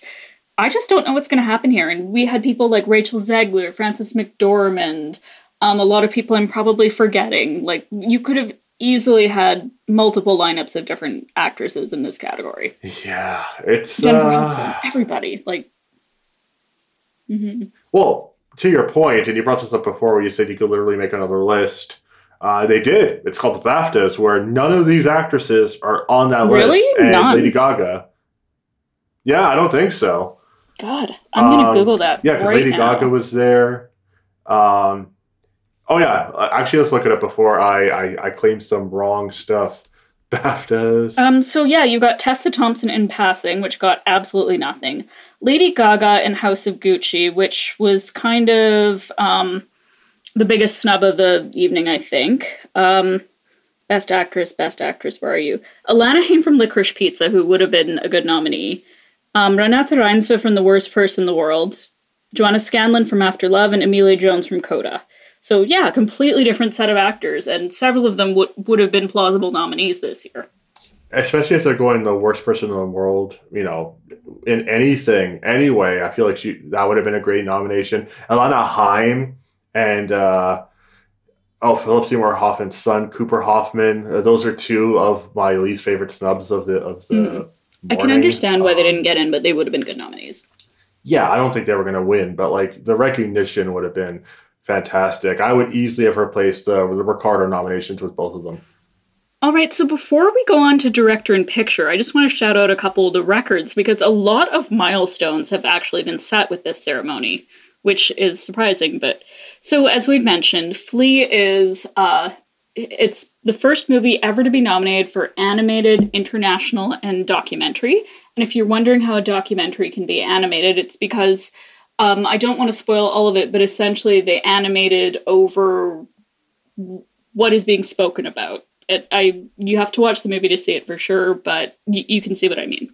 I just don't know what's going to happen here. And we had people like Rachel Zegler, Frances McDormand, um, a lot of people I'm probably forgetting. Like, you could have easily had multiple lineups of different actresses in this category. Yeah, it's Jennifer uh, Hudson, everybody. Like, Well, to your point, and you brought this up before where you said you could literally make another list. Uh, they did. It's called the BAFTAs, where none of these actresses are on that Really? list. And None? Lady Gaga. Yeah, I don't think so. God, I'm gonna Um, Google that. Yeah, because right Lady now. Gaga was there. Um, oh yeah, actually, let's look it up before I I, I claim some wrong stuff. BAFTAs. Um, so yeah, you got Tessa Thompson in Passing, which got absolutely nothing. Lady Gaga in House of Gucci, which was kind of um, the biggest snub of the evening, I think. Um, best actress, best actress, where are you? Alana Haim from Licorice Pizza, who would have been a good nominee. Um, Renata Reinsve from The Worst Person in the World. Joanna Scanlon from After Love, and Emilia Jones from Coda. So yeah, completely different set of actors, and several of them would would have been plausible nominees this year. especially if they're going the worst person in the world, you know, in anything, anyway, I feel like she that would have been a great nomination. Alana Haim and uh, oh, Philip Seymour Hoffman's son, Cooper Hoffman. Uh, those are two of my least favorite snubs of the of the. Mhm. I can understand why they Um, didn't get in, but they would have been good nominees. Yeah, I don't think they were going to win, but like the recognition would have been fantastic. I would easily have replaced uh, the Ricardo nominations with both of them. All right, so before we go on to director and picture, I just want to shout out a couple of the records because a lot of milestones have actually been set with this ceremony. which is surprising. But so, as we mentioned, Flee is uh, it's the first movie ever to be nominated for animated, international, and documentary. And if you're wondering how a documentary can be animated, it's because um, I don't want to spoil all of it, but essentially they animated over what is being spoken about. It, I you have to watch the movie to see it for sure, but y- you can see what I mean.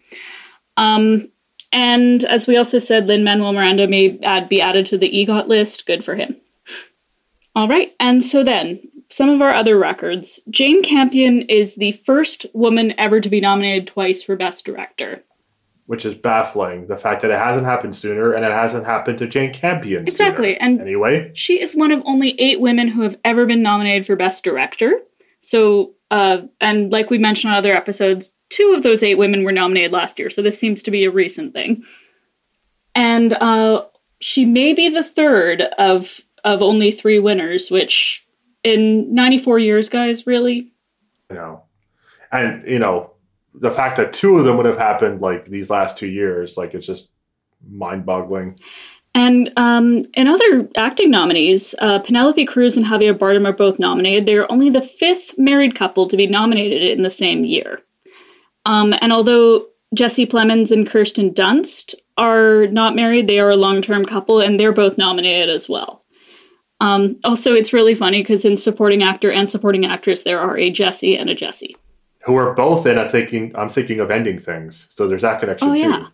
Um, and as we also said, Lin Manuel Miranda may add, be added to the EGOT list. Good for him. All right, and so then some of our other records. Jane Campion is the first woman ever to be nominated twice for Best Director. Which is baffling. The fact that it hasn't happened sooner and it hasn't happened to Jane Campion. Exactly. Sooner. And anyway, she is one of only eight women who have ever been nominated for Best Director. So, uh, and like we mentioned on other episodes, two of those eight women were nominated last year. So this seems to be a recent thing. And uh, she may be the third of of only three winners, which in 94 years, guys, really? You know, and, you know, the fact that two of them would have happened like these last two years, like it's just mind boggling. And um, in other acting nominees, uh, Penelope Cruz and Javier Bardem are both nominated. They are only the fifth married couple to be nominated in the same year. Um, and although Jesse Plemons and Kirsten Dunst are not married, they are a long term couple, and they're both nominated as well. Um, also, it's really funny because in supporting actor and supporting actress, there are a Jesse and a Jesse. Who are both in I'm thinking I'm thinking of ending things. So there's that connection Oh, too. yeah.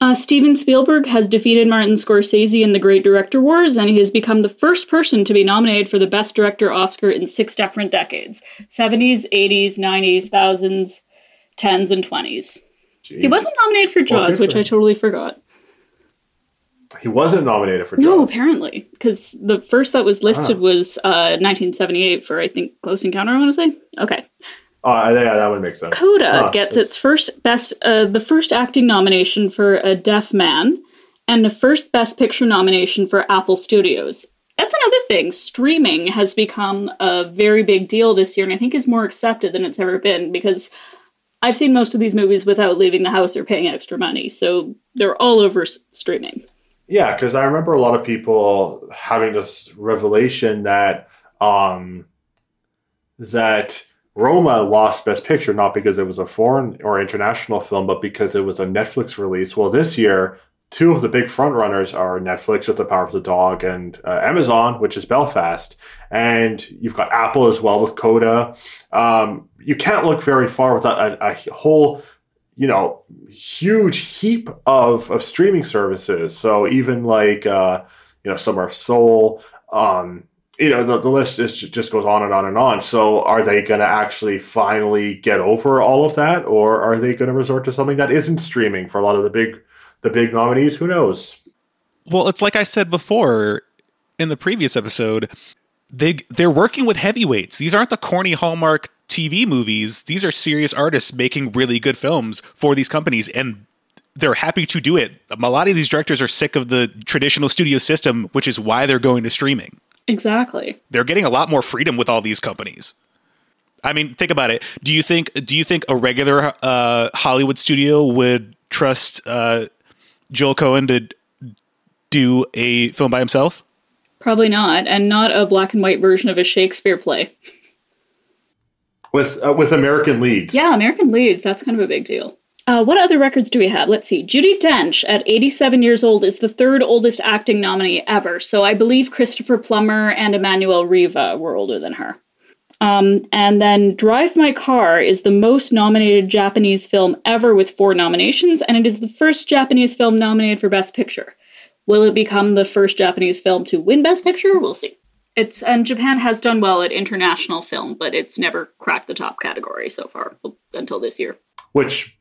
Uh, Steven Spielberg has defeated Martin Scorsese in the Great Director Wars, and he has become the first person to be nominated for the Best Director Oscar in six different decades 70s, 80s, 90s, thousands, 10s, and 20s. He wasn't nominated for Jaws, for which I totally forgot. He wasn't nominated for Jaws. No, apparently, because the first that was listed Ah. was uh, 1978 for I think Close Encounter. I want to say. Okay, Oh, yeah, that would make sense. Coda Ah, gets that's- its first best, uh, the first acting nomination for a deaf man, and the first Best Picture nomination for Apple Studios. That's another thing. Streaming has become a very big deal this year, and I think is more accepted than it's ever been because I've seen most of these movies without leaving the house or paying extra money, so they're all over s- streaming. Yeah, because I remember a lot of people having this revelation that um, that Roma lost Best Picture not because it was a foreign or international film, but because it was a Netflix release. Well, this year, two of the big frontrunners are Netflix with The Power of the Dog and uh, Amazon, which is Belfast, and you've got Apple as well with Coda. Um, you can't look very far without a, a whole you know huge heap of of streaming services so even like uh you know summer of soul um you know the, the list is, just goes on and on and on so are they going to actually finally get over all of that or are they going to resort to something that isn't streaming for a lot of the big the big nominees who knows Well, it's like I said before in the previous episode. They they're working with heavyweights. These aren't the corny Hallmark TV movies. These are serious artists making really good films for these companies, and they're happy to do it. A lot of these directors are sick of the traditional studio system, which is why they're going to streaming. Exactly. They're getting a lot more freedom with all these companies. I mean, think about it. Do you think do you think a regular uh, Hollywood studio would trust uh, Joel Coen to do a film by himself? Probably not, and not a black and white version of a Shakespeare play. with uh, with american leads Yeah, American Leads, that's kind of a big deal. Uh, what other records do we have? Let's see. Judi Dench, at 87 years old, is the third oldest acting nominee ever. So I believe Christopher Plummer and Emmanuelle Riva were older than her. Um, and then Drive My Car is the most nominated Japanese film ever with four nominations, and it is the first Japanese film nominated for Best Picture. Will it become the first Japanese film to win Best Picture? We'll see. It's and Japan has done well at international film, but it's never cracked the top category so far until this year. which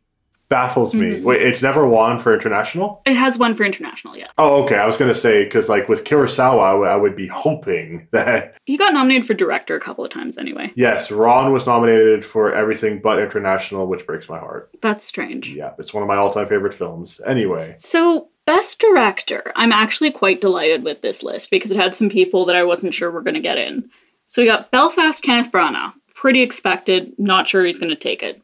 baffles me Mm-hmm. wait it's never won for international It has one for international, yeah. oh okay i was going to say because like with kurosawa I would- I would be hoping that He got nominated for director a couple of times anyway. Yes, Ran was nominated for everything but international, which breaks my heart. That's strange. Yeah, it's one of my all-time favorite films. Anyway, So, best director. I'm actually quite delighted with this list because it had some people that I wasn't sure were going to get in. So we got Belfast Kenneth Branagh. Pretty expected. Not sure he's going to take it.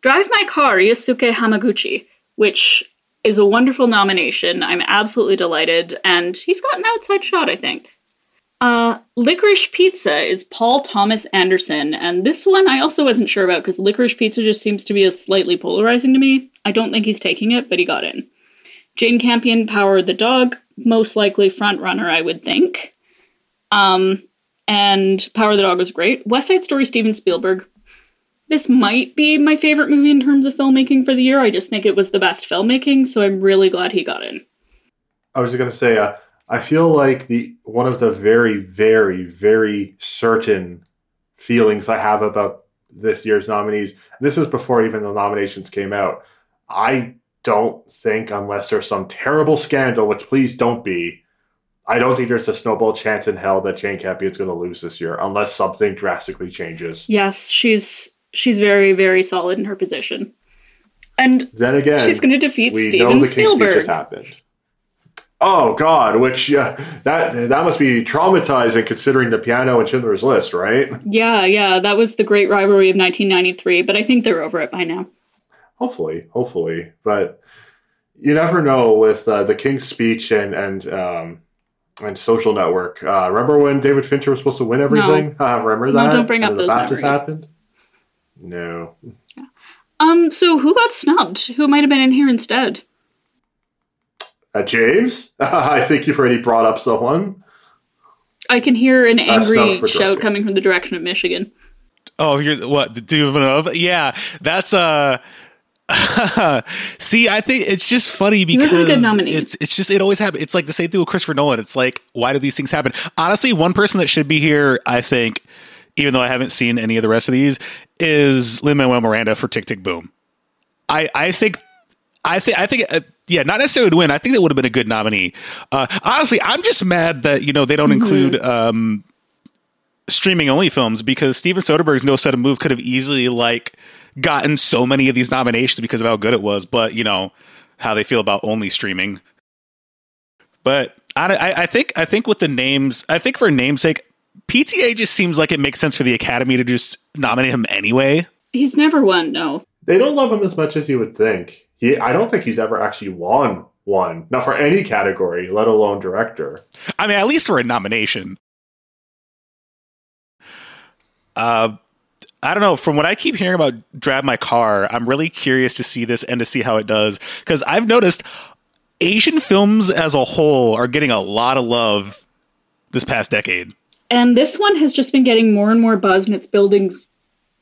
Drive My Car, Yusuke Hamaguchi, which is a wonderful nomination. I'm absolutely delighted, and he's got an outside shot, I think. Uh, Licorice Pizza is Paul Thomas Anderson, and this one I also wasn't sure about because Licorice Pizza just seems to be a slightly polarizing to me. I don't think he's taking it, but he got in. Jane Campion, Power of the Dog, most likely front runner, I would think. Um, and Power of the Dog was great. West Side Story, Steven Spielberg. This might be my favorite movie in terms of filmmaking for the year. I just think it was the best filmmaking, so I'm really glad he got in. I was going to say, uh, I feel like the one of the very, very, very certain feelings I have about this year's nominees. And this is before even the nominations came out. I don't think, unless there's some terrible scandal, which please don't be, I don't think there's a snowball chance in hell that Jane Campion's going to lose this year, unless something drastically changes. Yes, she's she's very, very solid in her position. And then again, she's going to defeat we Steven know the Spielberg. King's Speech has happened. Oh God! Which uh, that that must be traumatizing, considering the piano and Schindler's List, right? Yeah, yeah, that was the great rivalry of 1993. But I think they're over it by now. Hopefully, hopefully, but you never know with uh, the King's Speech and and um, and Social Network. Uh, remember when David Fincher was supposed to win everything? No. Uh, remember that? No, don't bring up and those that just happened. No. Yeah. Um. So who got snubbed? Who might have been in here instead? Uh, James, I think you've already brought up someone. I can hear an angry snubbed shout directing. coming from the direction of Michigan. Oh, you're what? Do you Duvanov? Yeah, that's uh See, I think it's just funny because it's it's just it always happens. It's like the same thing with Christopher Nolan. It's like why do these things happen? Honestly, one person that should be here, I think, even though I haven't seen any of the rest of these, is Lin Manuel Miranda for Tick Tick Boom. I I think I think I think uh, yeah, not necessarily to win. I think that would have been a good nominee. Uh, honestly, I'm just mad that you know they don't include um, streaming only films because Steven Soderbergh's No Sudden Move could have easily like gotten so many of these nominations because of how good it was. But you know how they feel about only streaming. But I, I, I think I think with the names, I think for namesake, PTA just seems like it makes sense for the Academy to just nominate him anyway. He's never won. No. They don't love him as much as you would think. He, I don't think he's ever actually won one, not for any category, let alone director. I mean, at least for a nomination. Uh, I don't know. From what I keep hearing about Drive My Car, I'm really curious to see this and to see how it does because I've noticed Asian films as a whole are getting a lot of love this past decade. And this one has just been getting more and more buzz, and it's building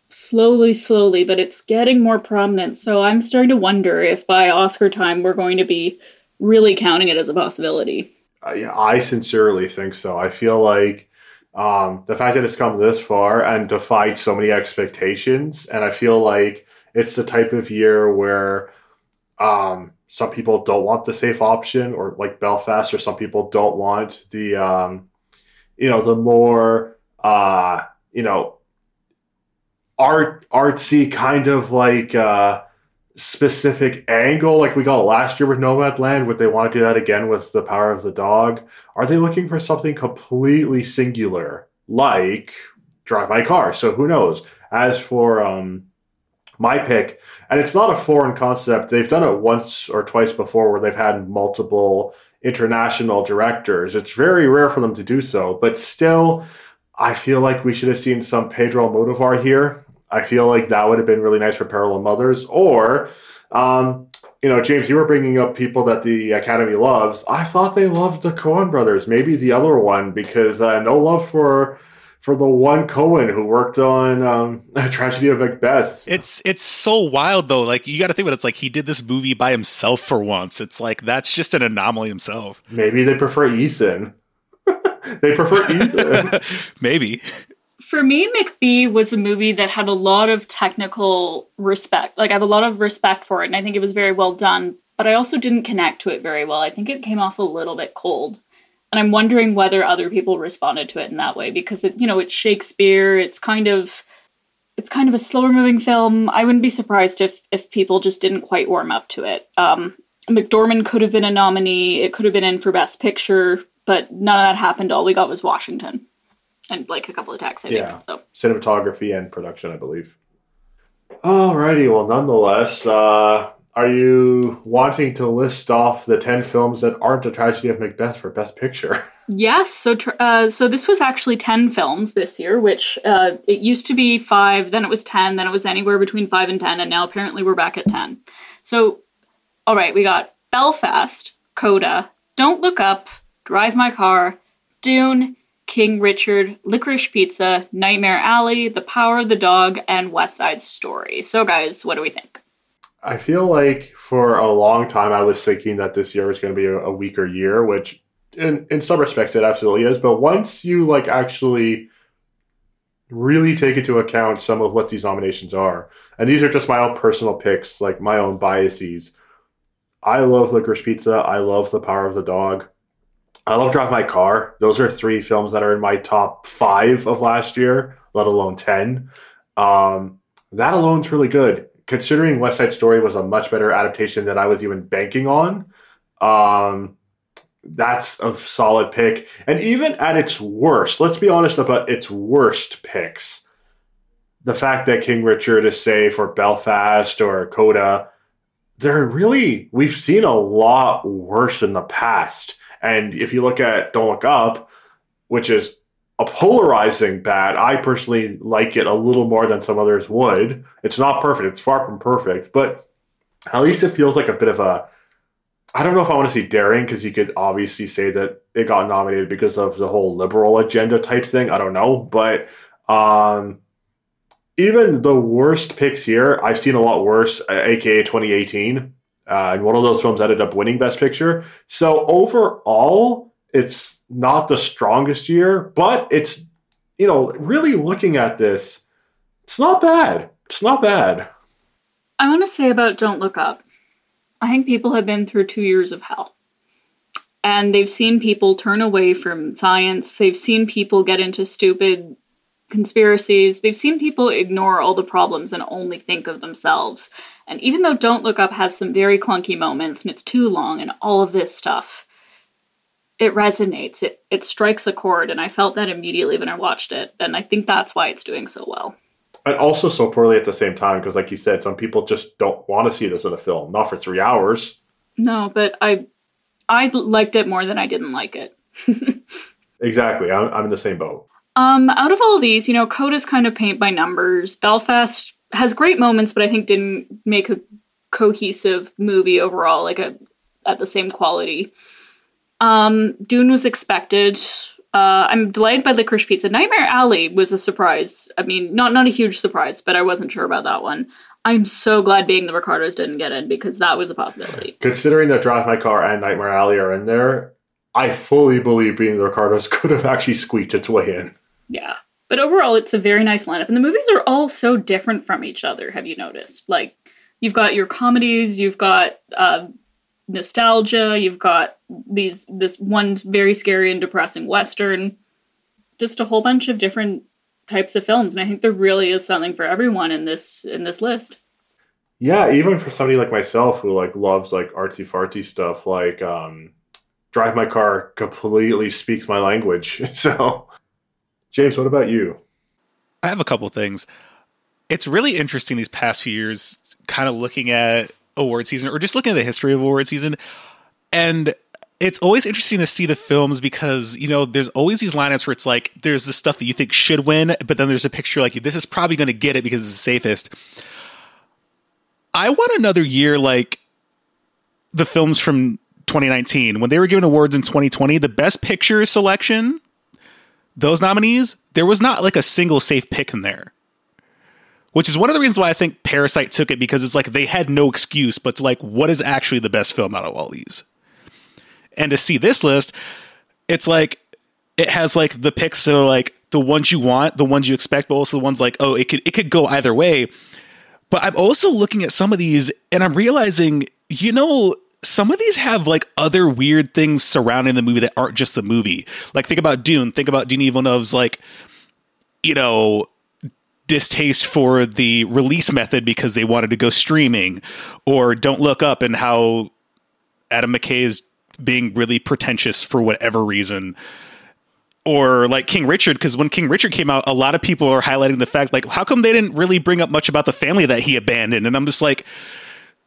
slowly, slowly, but it's getting more prominent. So I'm starting to wonder if by Oscar time we're going to be really counting it as a possibility. I, I sincerely think so. I feel like um, the fact that it's come this far and defied so many expectations, and I feel like it's the type of year where um, some people don't want the safe option, or like Belfast, or some people don't want the um, you know the more uh, you know art artsy kind of like uh, specific angle like we got last year with Nomadland. Would they want to do that again with the Power of the Dog? Are they looking for something completely singular like Drive My Car? So who knows? As for um, my pick, and it's not a foreign concept. They've done it once or twice before where they've had multiple international directors. It's very rare for them to do so, but still, I feel like we should have seen some Pedro Almodovar here. I feel like that would have been really nice for Parallel Mothers. Or, um, you know, James, you were bringing up people that the Academy loves. I thought they loved the Coen brothers, maybe the other one, because uh, no love for for the one Coen who worked on um, Tragedy of Macbeth. It's it's so wild though. Like you got to think about it. It's like he did this movie by himself for once. It's like that's just an anomaly himself. Maybe they prefer Ethan. they prefer Ethan. Maybe. For me, Macbeth was a movie that had a lot of technical respect. Like, I have a lot of respect for it, and I think it was very well done, but I also didn't connect to it very well. I think it came off a little bit cold. And I'm wondering whether other people responded to it in that way because it, you know, it's Shakespeare, it's kind of it's kind of a slower moving film. I wouldn't be surprised if if people just didn't quite warm up to it. Um, McDormand could have been a nominee. It could have been in for Best Picture, but none of that happened. All we got was Washington and like a couple of tax I think. Yeah. So cinematography and production, I believe. Alrighty, well, nonetheless, uh, are you wanting to list off the 10 films that aren't a tragedy of Macbeth for Best Picture? Yes, so uh, so this was actually ten films this year, which uh, it used to be five, then it was ten, then it was anywhere between five and ten, and now apparently we're back at ten. So, all right, we got Belfast, Coda, Don't Look Up, Drive My Car, Dune, King Richard, Licorice Pizza, Nightmare Alley, The Power of the Dog, and West Side Story. So, guys, what do we think? I feel like for a long time I was thinking that this year was going to be a, a weaker year, which in in some respects it absolutely is. But once you like actually really take into account some of what these nominations are, and these are just my own personal picks, like my own biases. I love Licorice Pizza. I love The Power of the Dog. I love Drive My Car. Those are three films that are in my top five of last year, let alone ten. Um, that alone's really good considering West Side Story was a much better adaptation than I was even banking on, um, that's a solid pick. And even at its worst, let's be honest about its worst picks. The fact that King Richard is safe or Belfast or Coda, they're really, we've seen a lot worse in the past. And if you look at Don't Look Up, which is a polarizing bat. I personally like it a little more than some others would. It's not perfect. It's far from perfect, but at least it feels like a bit of a. I don't know if I want to say daring because you could obviously say that it got nominated because of the whole liberal agenda type thing. I don't know, but um, even the worst picks here, I've seen a lot worse. AKA 2018, uh, and one of those films ended up winning Best Picture. So overall, it's not the strongest year, but it's you know really looking at this, it's not bad. It's not bad. I want to say about Don't Look Up. I think people have been through two years of hell. And they've seen people turn away from science. They've seen people get into stupid conspiracies. They've seen people ignore all the problems and only think of themselves. And even though Don't Look Up has some very clunky moments and it's too long and all of this stuff, it resonates. It it strikes a chord, and I felt that immediately when I watched it, and I think that's why it's doing so well. And also so poorly at the same time, because like you said, some people just don't want to see this in a film, not for three hours. No, but I I liked it more than I didn't like it. exactly, I'm, I'm in the same boat. Um, out of all these, you know, Coda's kind of paint by numbers. Belfast has great moments, but I think didn't make a cohesive movie overall, like a at the same quality. Um, Dune was expected. Uh, I'm delayed by Licorice Pizza. Nightmare Alley was a surprise. I mean, not not a huge surprise, but I wasn't sure about that one. I'm so glad being the Ricardos didn't get in because that was a possibility. Considering that Drive My Car and Nightmare Alley are in there, I fully believe being the Ricardos could have actually squeaked its way in. Yeah. But overall, it's a very nice lineup. And the movies are all so different from each other, have you noticed? Like, you've got your comedies, you've got uh, nostalgia. You've got these this one very scary and depressing western. Just a whole bunch of different types of films, and I think there really is something for everyone in this in this list. Yeah, even for somebody like myself who like loves like artsy fartsy stuff, like um, Drive My Car completely speaks my language. so, James, what about you? I have a couple things. It's really interesting these past few years, kind of looking at award season or just looking at the history of award season. And it's always interesting to see the films because you know there's always these lineups where it's like there's the stuff that you think should win but then there's a picture like this is probably going to get it because it's the safest. I want another year like the films from 2019 when they were given awards in 2020 the best picture selection those nominees there was not like a single safe pick in there which is one of the reasons why I think Parasite took it because it's like they had no excuse but to like what is actually the best film out of all these. And to see this list, it's like it has like the picks so like the ones you want, the ones you expect, but also the ones like oh it could it could go either way. But I'm also looking at some of these and I'm realizing you know some of these have like other weird things surrounding the movie that aren't just the movie. Like think about Dune, think about Denis Villeneuve's like you know distaste for the release method because they wanted to go streaming, or Don't Look Up and how Adam McKay is being really pretentious for whatever reason. Or like King Richard, because when King Richard came out, a lot of people are highlighting the fact, like, how come they didn't really bring up much about the family that he abandoned? And I'm just like,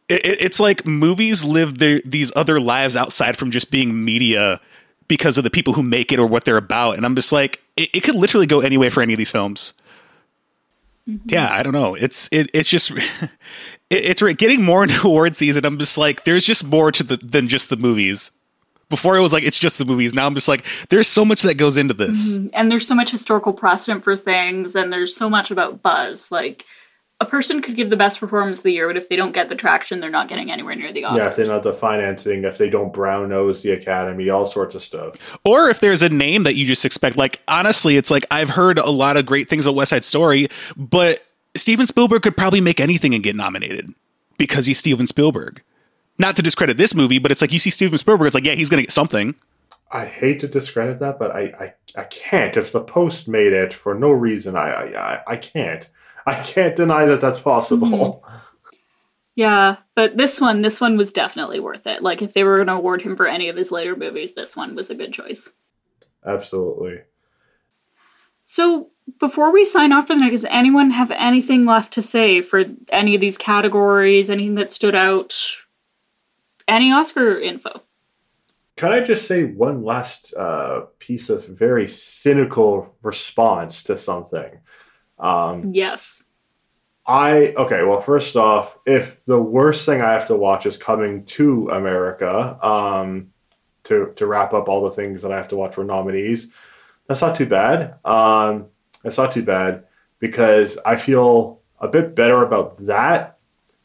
it, it's like movies live their, these other lives outside from just being media because of the people who make it or what they're about. And I'm just like, it, it could literally go anyway for any of these films. Mm-hmm. Yeah, I don't know. It's it, it's just it, it's getting more into award season. I'm just like, there's just more to the than just the movies. Before it was like it's just the movies. Now I'm just like, there's so much that goes into this, mm-hmm. and there's so much historical precedent for things, and there's so much about buzz. Like a person could give the best performance of the year, but if they don't get the traction, they're not getting anywhere near the Oscars. Yeah, if they don't have the financing, if they don't brown nose the Academy, all sorts of stuff. Or if there's a name that you just expect. Like, honestly, it's like I've heard a lot of great things about West Side Story, but Steven Spielberg could probably make anything and get nominated because he's Steven Spielberg. Not to discredit this movie, but it's like you see Steven Spielberg, it's like, yeah, he's going to get something. I hate to discredit that, but I, I, I can't. If the post made it for no reason, I, I, I can't. I can't deny that that's possible. Mm-hmm. Yeah, but this one, this one was definitely worth it. Like if they were going to award him for any of his later movies, this one was a good choice. Absolutely. So before we sign off for the night, does anyone have anything left to say for any of these categories? Anything that stood out? Any Oscar info? Can I just say one last uh, piece of very cynical response to something? Um, yes. I okay. Well, first off, if the worst thing I have to watch is coming to America, um, to to wrap up all the things that I have to watch for nominees, that's not too bad. Um, that's not too bad because I feel a bit better about that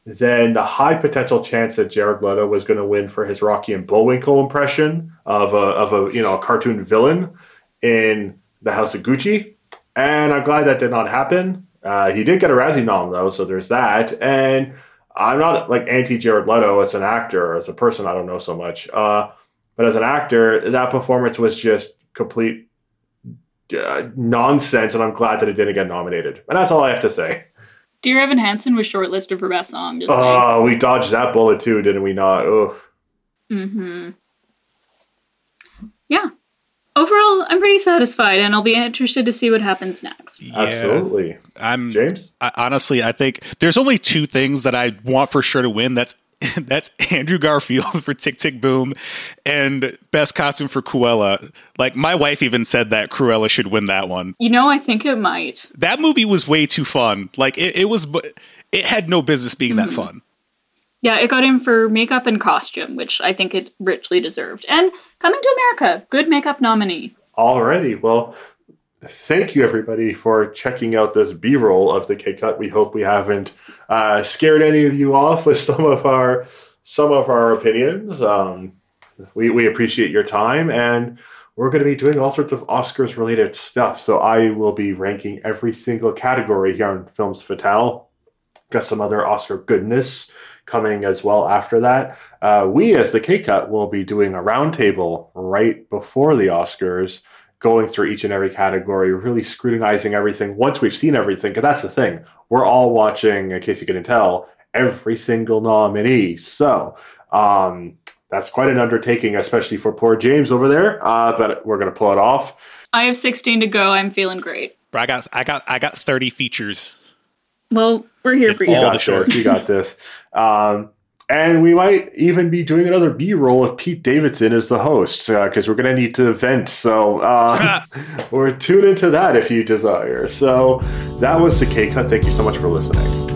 than the high potential chance that Jared Leto was going to win for his Rocky and Bullwinkle impression of a of a you know a cartoon villain in the House of Gucci and I'm glad that did not happen. Uh, he did get a Razzie nom though, so there's that. And I'm not like anti Jared Leto as an actor, as a person, I don't know so much. Uh, but as an actor, that performance was just complete uh, nonsense, and I'm glad that it didn't get nominated. And that's all I have to say. Dear Evan Hansen was shortlisted for best song. Oh, we dodged that bullet too, didn't we not? Oh. Mm-hmm. Yeah, overall, I'm pretty satisfied, and I'll be interested to see what happens next. Yeah, Absolutely. I'm James. I, honestly, I think there's only two things that I want for sure to win. That's that's Andrew Garfield for Tick Tick Boom and best costume for Cruella. Like my wife even said that Cruella should win that one. You know, I think it might. That movie was way too fun. Like it, it was, it had no business being mm-hmm. that fun. Yeah, it got in for makeup and costume, which I think it richly deserved. And Coming to America, good makeup nominee. Alrighty, well, thank you everybody for checking out this B-roll of the K Cut. We hope we haven't uh, scared any of you off with some of our some of our opinions. Um, we we appreciate your time, and we're going to be doing all sorts of Oscars related stuff. So I will be ranking every single category here on Films Fatale. Got some other Oscar goodness coming as well after that. Uh, we, as the K Cut, will be doing a roundtable right before the Oscars, going through each and every category, really scrutinizing everything once we've seen everything. Because that's the thing, we're all watching, in case you couldn't tell, every single nominee. So, um, that's quite an undertaking, especially for poor James over there. Uh, but we're gonna pull it off. I have 16 to go. I'm feeling great. I got, I got, I got 30 features. Well, we're here for you. You got this. You got this. Um, and we might even be doing another B roll if Pete Davidson is the host because uh, we're going to need to vent. So uh, we're tuned into that if you desire. So that was the K Cut. Thank you so much for listening.